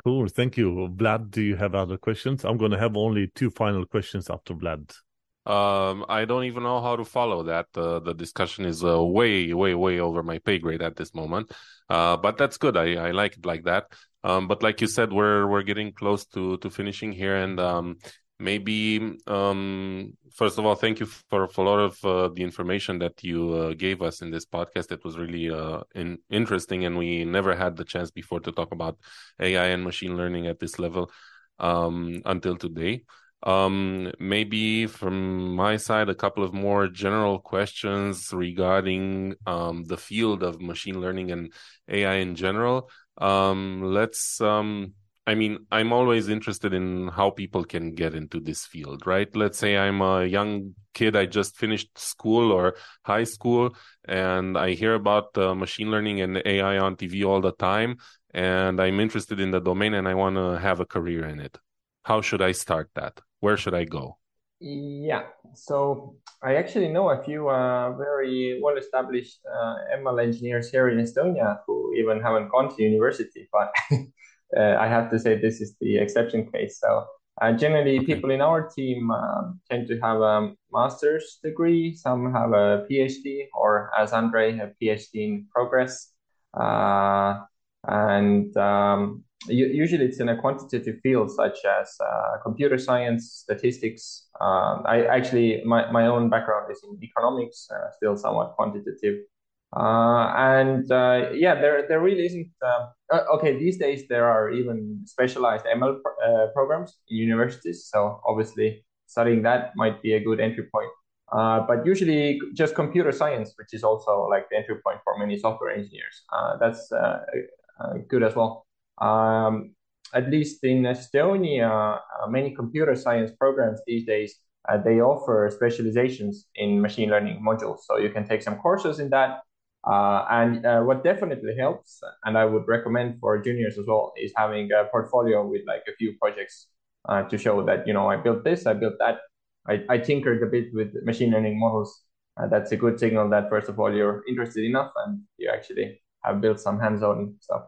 Cool, thank you, Vlad. Do you have other questions? I'm going to have only two final questions after Vlad. Um, I don't even know how to follow that. The discussion is uh, way, way, way over my pay grade at this moment. Uh, but that's good. I, I like it like that. Um, but like you said, we're we're getting close to to finishing here, and um, maybe um, first of all, thank you for, for a lot of uh, the information that you uh, gave us in this podcast. It was really uh, in, interesting, and we never had the chance before to talk about AI and machine learning at this level um, until today. Um, maybe from my side, a couple of more general questions regarding um, the field of machine learning and AI in general. Um, let's, um, I mean, I'm always interested in how people can get into this field, right? Let's say I'm a young kid, I just finished school or high school, and I hear about uh, machine learning and AI on TV all the time, and I'm interested in the domain and I want to have a career in it. How should I start that? where should I go? Yeah, so I actually know a few uh, very well established uh, ML engineers here in Estonia who even haven't gone to university, but uh, I have to say this is the exception case. So uh, generally, okay. people in our team um, tend to have a master's degree, some have a PhD, or as Andrei, a PhD in progress. Uh, and um, usually it's in a quantitative field such as uh, computer science, statistics. Um, I actually my, my own background is in economics, uh, still somewhat quantitative. Uh, and uh, yeah, there there really isn't. Uh, uh, okay, these days there are even specialized ML pro- programs in universities. So obviously, studying that might be a good entry point. but usually, just computer science, which is also like the entry point for many software engineers, that's good as well. Um, at least in Estonia, uh, many computer science programs these days uh, they offer specializations in machine learning modules. So you can take some courses in that. Uh, and uh, what definitely helps, and I would recommend for juniors as well, is having a portfolio with like a few projects uh, to show that you know I built this, I built that, I, I tinkered a bit with machine learning models. Uh, that's a good signal that first of all you're interested enough and you actually have built some hands-on stuff.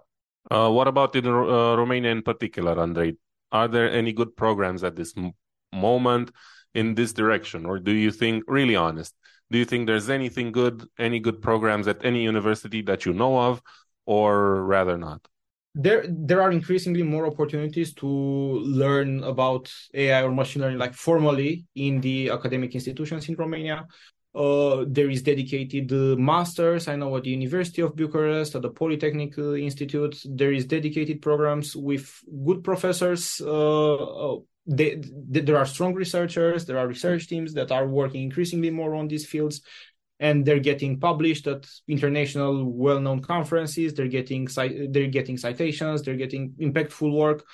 Uh, what about in uh, Romania in particular, Andrei? Are there any good programs at this m- moment in this direction, or do you think, really honest, do you think there's anything good, any good programs at any university that you know of, or rather not? There, there are increasingly more opportunities to learn about AI or machine learning, like formally in the academic institutions in Romania. Uh, there is dedicated uh, masters. I know at the University of Bucharest, at the Polytechnic uh, Institute, there is dedicated programs with good professors. Uh, they, they, there are strong researchers. There are research teams that are working increasingly more on these fields, and they're getting published at international, well-known conferences. They're getting they're getting citations. They're getting impactful work.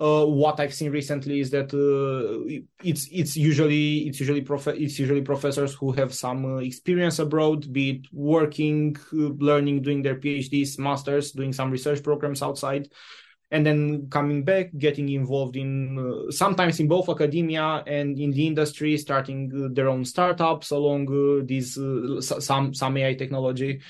Uh, what I've seen recently is that uh, it's it's usually it's usually prof- it's usually professors who have some uh, experience abroad, be it working, uh, learning, doing their PhDs, masters, doing some research programs outside, and then coming back, getting involved in uh, sometimes in both academia and in the industry, starting uh, their own startups along these some some AI technology,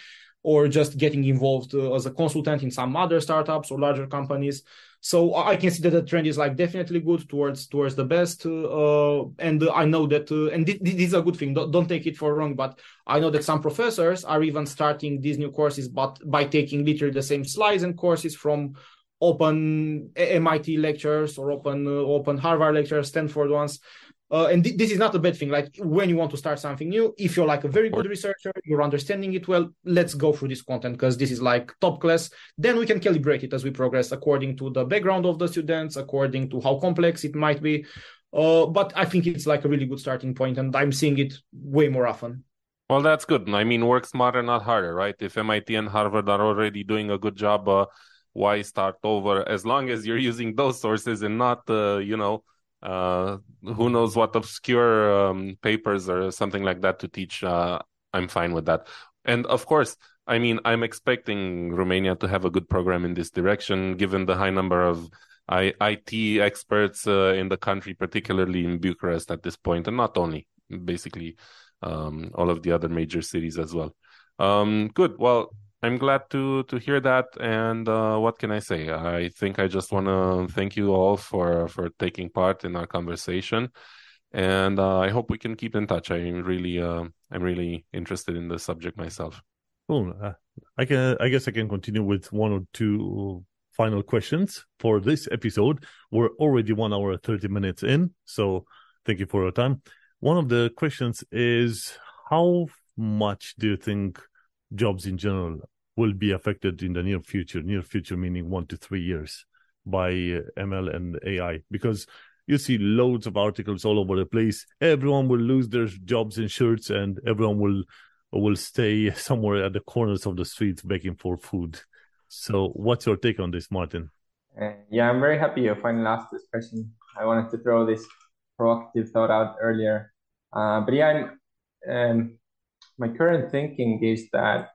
or just getting involved as a consultant in some other startups or larger companies. So I can see that the trend is like definitely good towards towards the best, uh, and I know that, uh, and this, this, is a good thing. Don't, don't take it for wrong, but I know that some professors are even starting these new courses, but by taking literally the same slides and courses from open MIT lectures or open uh, open Harvard lectures, Stanford ones. Uh, and th- this is not a bad thing. Like when you want to start something new, if you're like a very good researcher, you're understanding it well, let's go through this content because this is like top class. Then we can calibrate it as we progress according to the background of the students, according to how complex it might be. Uh, but I think it's like a really good starting point, and I'm seeing it way more often. Well, that's good. I mean, work smarter, not harder, right? If MIT and Harvard are already doing a good job, uh, why start over? As long as you're using those sources and not, uh, you know, uh, who knows what obscure um, papers or something like that to teach. Uh, I'm fine with that. And of course, I mean, I'm expecting Romania to have a good program in this direction, given the high number of I- IT experts uh, in the country, particularly in Bucharest at this point, and not only, basically, um, all of the other major cities as well. Um, good. Well, I'm glad to to hear that. And uh, what can I say? I think I just want to thank you all for for taking part in our conversation, and uh, I hope we can keep in touch. I'm really uh, I'm really interested in the subject myself. Cool. Uh, I can I guess I can continue with one or two final questions for this episode. We're already one hour thirty minutes in, so thank you for your time. One of the questions is how much do you think jobs in general will be affected in the near future, near future meaning one to three years by uh, ML and AI because you see loads of articles all over the place. Everyone will lose their jobs and shirts and everyone will will stay somewhere at the corners of the streets begging for food. So what's your take on this, Martin? Uh, yeah, I'm very happy you finally asked this question. I wanted to throw this provocative thought out earlier. Uh, but yeah, um, my current thinking is that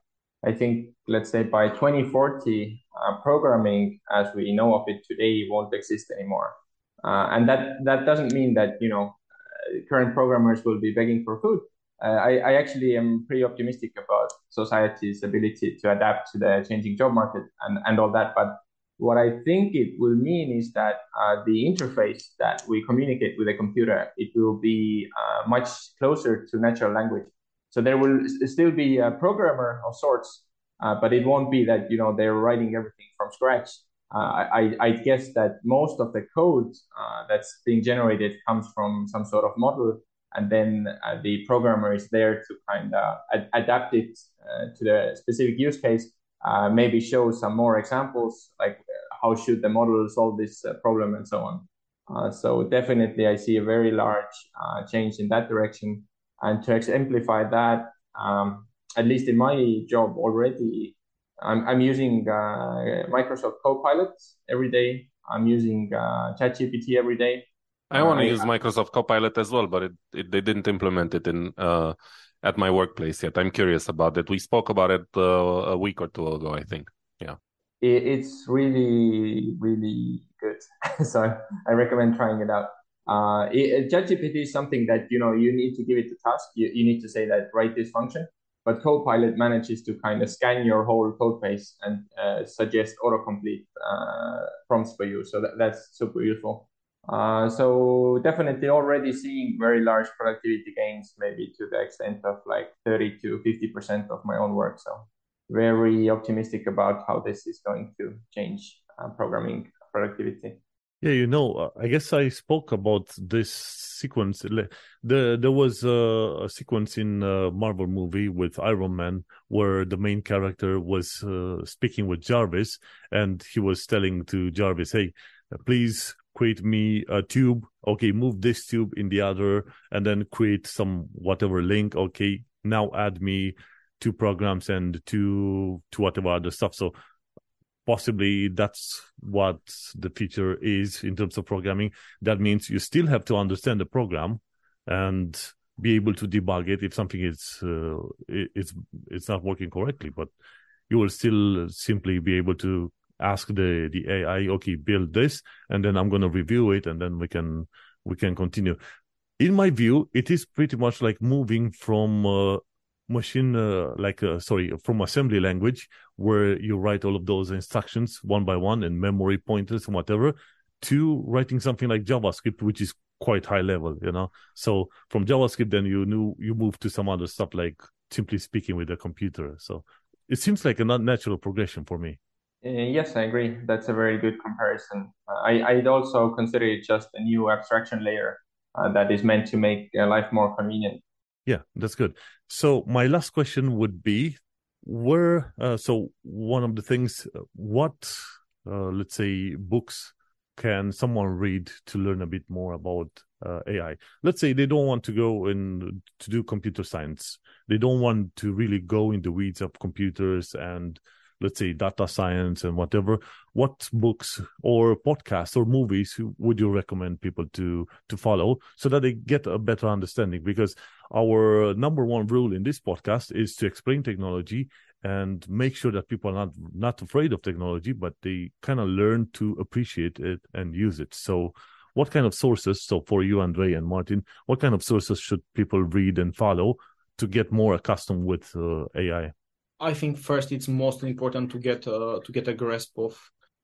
I think, let's say by 2040, uh, programming as we know of it today won't exist anymore. Uh, and that, that doesn't mean that, you know, uh, current programmers will be begging for food. Uh, I, I actually am pretty optimistic about society's ability to adapt to the changing job market and, and all that. But what I think it will mean is that uh, the interface that we communicate with a computer, it will be uh, much closer to natural language. So there will still be a programmer of sorts, uh, but it won't be that you know they're writing everything from scratch. uh, I, I guess that most of the code uh, that's being generated comes from some sort of model, and then uh, the programmer is there to kind of ad- adapt it uh, to the specific use case. Uh, maybe show some more examples, like how should the model solve this problem, and so on. so definitely, I see a very large change in that direction. And to exemplify that, um, at least in my job already, I'm, I'm using uh, Microsoft Copilot every day. I'm using uh, ChatGPT every day. I want to use Microsoft Copilot as well, but it, it, they didn't implement it in uh, at my workplace yet. I'm curious about it. We spoke about it uh, a week or two ago, I think. Yeah, it, it's really really good. so I recommend trying it out. Uh, it, ChatGPT is something that you know you need to give it a task. You, you need to say that write this function, but Copilot manages to kind of scan your whole code base and uh, suggest autocomplete uh, prompts for you. So that, that's super useful. Uh, so definitely already seeing very large productivity gains, maybe to the extent of like 30 to 50% of my own work. So very optimistic about how this is going to change uh, programming productivity. Yeah, you know, uh, I guess I spoke about this sequence. The there was a, a sequence in a Marvel movie with Iron Man where the main character was uh, speaking with Jarvis, and he was telling to Jarvis, "Hey, please create me a tube. Okay, move this tube in the other, and then create some whatever link. Okay, now add me two programs and two to whatever other stuff." So possibly that's what the feature is in terms of programming. That means you still have to understand the program and be able to debug it if something is uh, it's it's not working correctly. But you will still simply be able to ask the the AI, okay, build this, and then I'm going to review it, and then we can we can continue. In my view, it is pretty much like moving from uh, machine uh, like uh, sorry from assembly language where you write all of those instructions one by one and memory pointers and whatever to writing something like javascript which is quite high level you know? So from javascript then you knew you move to some other stuff like simply speaking with a computer. So it seems like a natural progression for me. Uh, yes i agree. That's a very good comparison. I i'd also consider it just a new abstraction layer uh, that is meant to make uh, life more convenient yeah, that's good. So my last question would be, where? Uh, so one of the things, uh, what, uh, let's say, books can someone read to learn a bit more about uh, AI? Let's say they don't want to go in to do computer science. They don't want to really go in the weeds of computers and let's say data science and whatever what books or podcasts or movies would you recommend people to to follow so that they get a better understanding? Because our number one rule in this podcast is to explain technology and make sure that people are not not afraid of technology but they kind of learn to appreciate it and use it. So what kind of sources so for you andrei and martin what kind of sources should people read and follow to get more accustomed with uh, ai I think first it's most important to get uh, to get a grasp of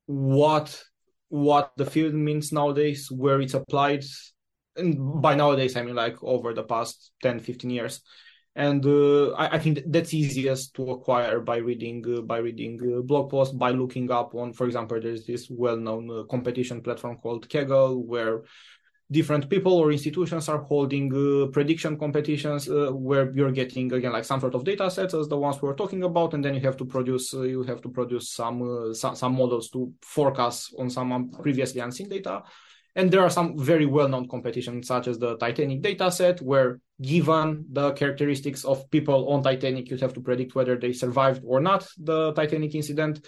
what what the field means nowadays, where it's applied, and by nowadays I mean like over the past 10, 15 years. And uh, I, I, think that's easiest to acquire by reading uh, by reading uh, blog posts, by looking up on, for example, there's this well-known uh, competition platform called Kaggle, where different people or institutions are holding uh, prediction competitions uh, where you're getting again like some sort of data sets as the ones we are talking about and then you have to produce uh, you have to produce some, uh, some, some models to forecast on some previously unseen data. And there are some very well-known competitions such as the titanic data set where given the characteristics of people on titanic you have to predict whether they survived or not the titanic incident.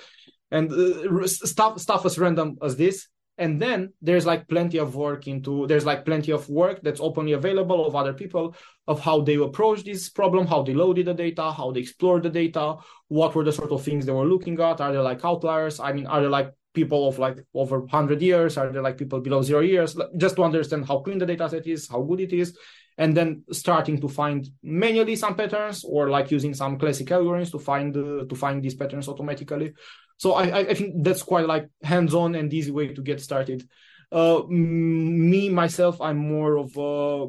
And uh, stuff stuff as random as this and then there's like plenty of work into there's like plenty of work that's openly available of other people of how they approach this problem how they loaded the data how they explored the data what were the sort of things they were looking at are there like outliers? I mean are there like people of like over 100 years? Are there like people below zero years? Just to understand how clean the data set is how good it is and then starting to find manually some patterns or like using some classic algorithms to find uh, to find these patterns automatically so I, I think that's quite like hands-on and easy way to get started. Uh, me myself, I'm more of a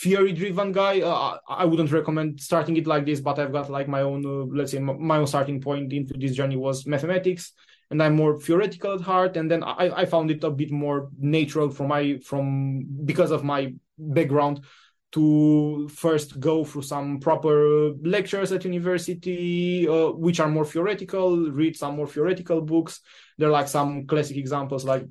theory-driven guy. Uh, I wouldn't recommend starting it like this, but I've got like my own, uh, let's say, my own starting point into this journey was mathematics, and I'm more theoretical at heart. And then I, I found it a bit more natural from my from because of my background to first go through some proper lectures at university, uh, which are more theoretical, read some more theoretical books. There are like some classic examples like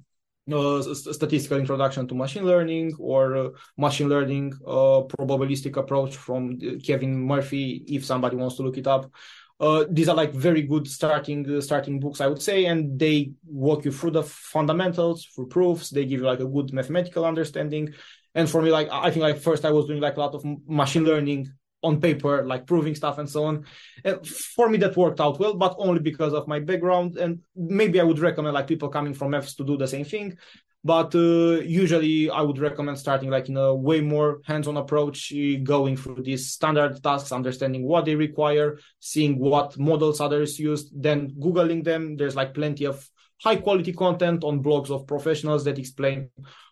uh, statistical introduction to machine learning or uh, machine learning uh, probabilistic approach from Kevin Murphy, if somebody wants to look it up. Uh, these are like very good starting uh, starting books, I would say, and they walk you through the fundamentals, through proofs. They give you like a good mathematical understanding. And for me, like I think like first I was doing like a lot of machine learning on paper, like proving stuff and so on. And for me, that worked out well, but only because of my background. And maybe I would recommend like people coming from Fs to do the same thing. But uh, usually, I would recommend starting like in a way more hands-on approach, going through these standard tasks, understanding what they require, seeing what models others used, then googling them. There's like plenty of high-quality content on blogs of professionals that explain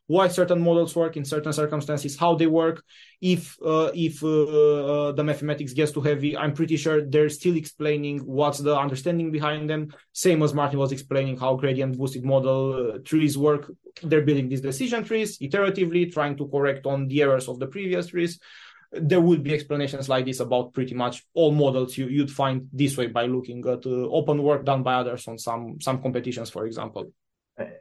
why certain models work in certain circumstances, how they work. If uh, if uh, uh, the mathematics gets too heavy, I'm pretty sure they're still explaining what's the understanding behind them. Same as Martin was explaining how gradient boosted model uh, trees work. They're building these decision trees iteratively, trying to correct on the errors of the previous trees. There would be explanations like this about pretty much all models you, you'd find this way by looking at uh, open work done by others on some some competitions, for example.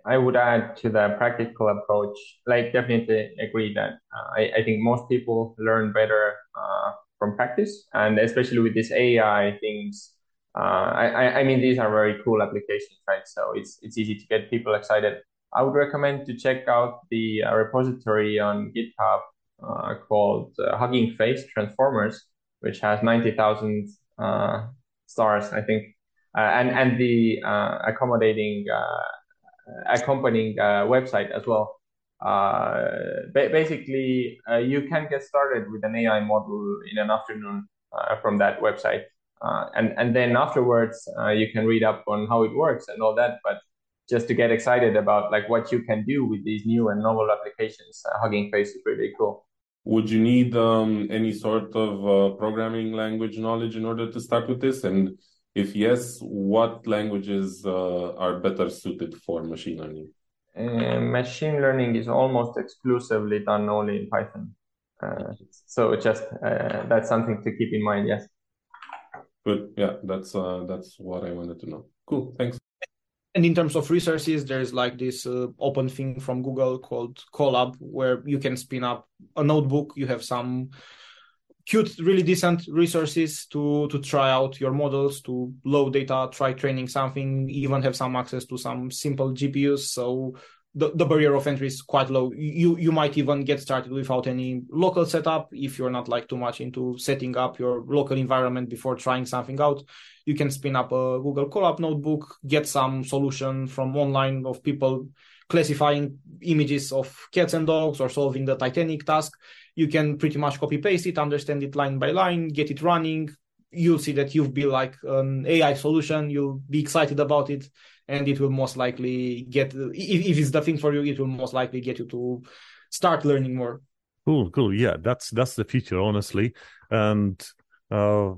I would add to the practical approach, like definitely agree that uh, I, I think most people learn better uh, from practice, and especially with this AI things. Uh, I, I mean, these are very cool applications, right? So it's it's easy to get people excited. I would recommend to check out the uh, repository on GitHub uh, called uh, Hugging Face Transformers, which has ninety thousand stars, I think, and and the accommodating accompanying uh, website as well. Uh, basically, uh, you can get started with an AI model in an afternoon from that website. and, and then afterwards, you can read up on how it works and all that. But just to get excited about like what you can do with these new and novel applications, Hugging Face is really cool. Would you need um, any sort of uh, programming language knowledge in order to start with this? And if yes, what languages uh, are better suited for machine learning? Uh, machine learning is almost exclusively done only in Python. Uh, so just uh, that's something to keep in mind. Yes. Good. Yeah, that's uh, that's what I wanted to know. Cool. Thanks. And in terms of resources, there's like this uh, open thing from Google called Colab, where you can spin up a notebook. You have some cute, really decent resources to to try out your models, to load data, try training something, even have some access to some simple GPUs. So the, the barrier of entry is quite low. You you might even get started without any local setup if you're not like too much into setting up your local environment before trying something out. You can spin up a Google Colab notebook, get some solution from online of people classifying images of cats and dogs or solving the Titanic task you can pretty much copy paste it, understand it line by line, get it running. You'll see that you've built like an AI solution. You'll be excited about it, and it will most likely get if, if it's the thing for you, it will most likely get you to start learning more. Cool, cool. Yeah, that's that's the future, honestly. And uh,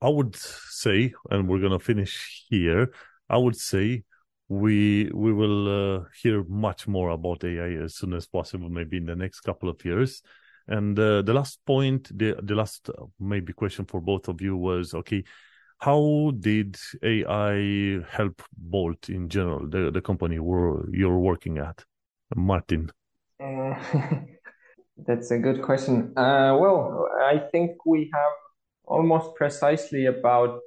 I would say, and we're gonna finish here. I would say we we will uh, hear much more about AI as soon as possible, maybe in the next couple of years. And uh, the last point, the the last uh, maybe question for both of you was okay. How did AI help Bolt in general, the, the company you're working at? Martin. Uh, that's a good question. Uh, well, I think we have almost precisely about,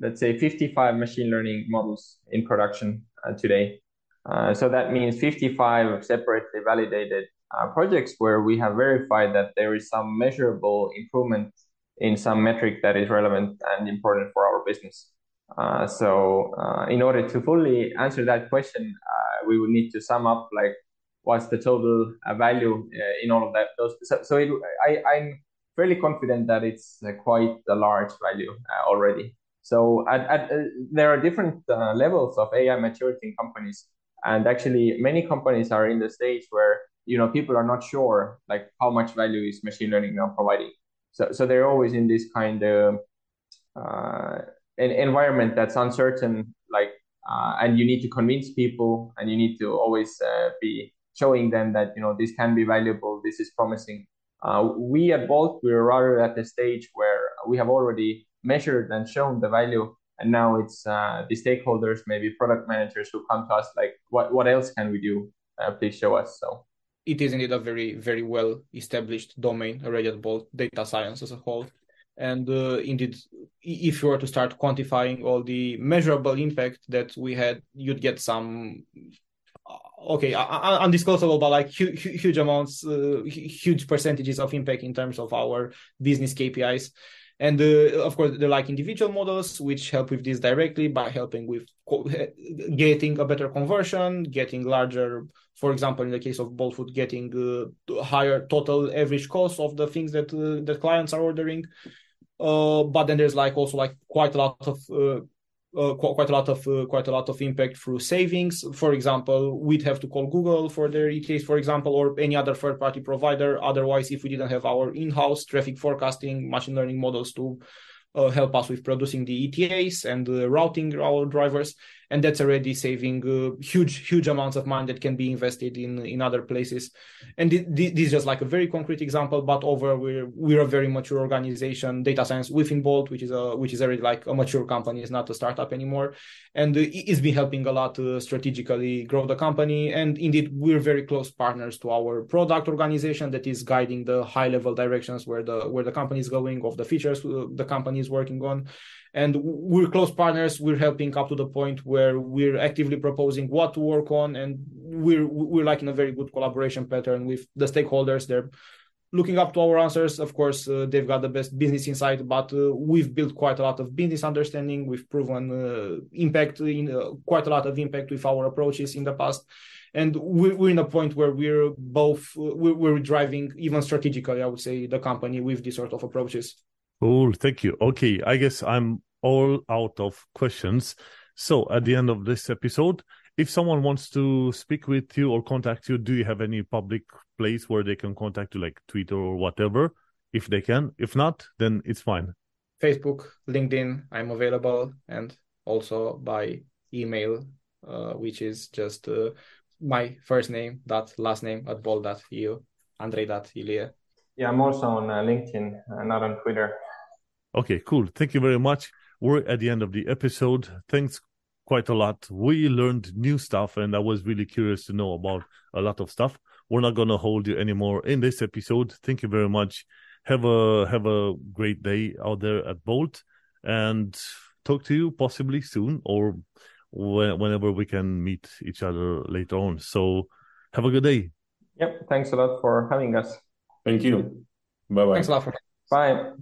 let's say, 55 machine learning models in production uh, today. Uh, so that means 55 separately validated uh, projects where we have verified that there is some measurable improvement in some metric that is relevant and important for our business. Uh, so uh, in order to fully answer that question, uh, we would need to sum up like what's the total uh, value uh, in all of that. Those, so, so it, I, I'm fairly confident that it's quite a large value already. So at, at, there are different levels of AI maturity in companies And actually, many companies are in the stage where you know people are not sure like how much value is machine learning now providing. So so they're always in this kind of uh, an environment that's uncertain, like, uh, and you need to convince people, and you need to always uh, be showing them that you know this can be valuable, this is promising. Uh, we at Bolt we're rather at the stage where we have already measured and shown the value, and now it's uh, the stakeholders, maybe product managers, who come to us like, what what else can we do? Uh, please show us. So it is indeed a very very well established domain already at Bolt data science as a whole. And uh, indeed if you were to start quantifying all the measurable impact that we had you'd get some uh, okay undisclosable but like huge, huge amounts uh, huge percentages of impact in terms of our business kpis and uh, of course they're like individual models which help with this directly by helping with getting a better conversion getting larger for example in the case of Bolt Food getting uh, higher total average cost of the things that uh, that clients are ordering uh, but then there's like also like quite a lot of uh, quite a lot of uh, quite a lot of impact through savings. For example, we'd have to call Google for their ETAs, for example, or any other third-party provider. Otherwise, if we didn't have our in-house traffic forecasting machine learning models to uh, help us with producing the ETAs and routing our drivers, and that's already saving uh, huge huge amounts of money that can be invested in in other places. And th- th- this is just like a very concrete example but over we're we're a very mature organization data science within bolt which is a which is already like a mature company it's not a startup anymore. And it's been helping a lot to strategically grow the company. And indeed we're very close partners to our product organization that is guiding the high level directions where the where the company is going of the features uh, the company is working on and we're close partners. We're helping up to the point where we're actively proposing what to work on. And we're we're like in a very good collaboration pattern with the stakeholders. They're looking up to our answers. Of course uh, they've got the best business insight but uh, we've built quite a lot of business understanding. We've proven uh, impact in uh, quite a lot of impact with our approaches in the past. And we're, in a point where we're both we're, we're driving even strategically i would say the company with these sort of approaches Cool. Thank you. Okay. I guess I'm all out of questions. So at the end of this episode, if someone wants to speak with you or contact you, do you have any public place where they can contact you, like Twitter or whatever? If they can. If not, then it's fine. Facebook, LinkedIn, I'm available, and also by email, uh, which is just uh, my first name dot last name at bolt.eu, Andrei.ilie. Yeah, I'm also on uh, LinkedIn, uh, not on Twitter. Okay, cool. Thank you very much. We're at the end of the episode. Thanks quite a lot. We learned new stuff, and I was really curious to know about a lot of stuff. We're not going to hold you anymore in this episode. Thank you very much. Have a have a great day out there at Bolt, and talk to you possibly soon or whenever we can meet each other later on. So have a good day. Yep. Thanks a lot for having us. Thank you. Bye bye. Thanks a lot for. Bye.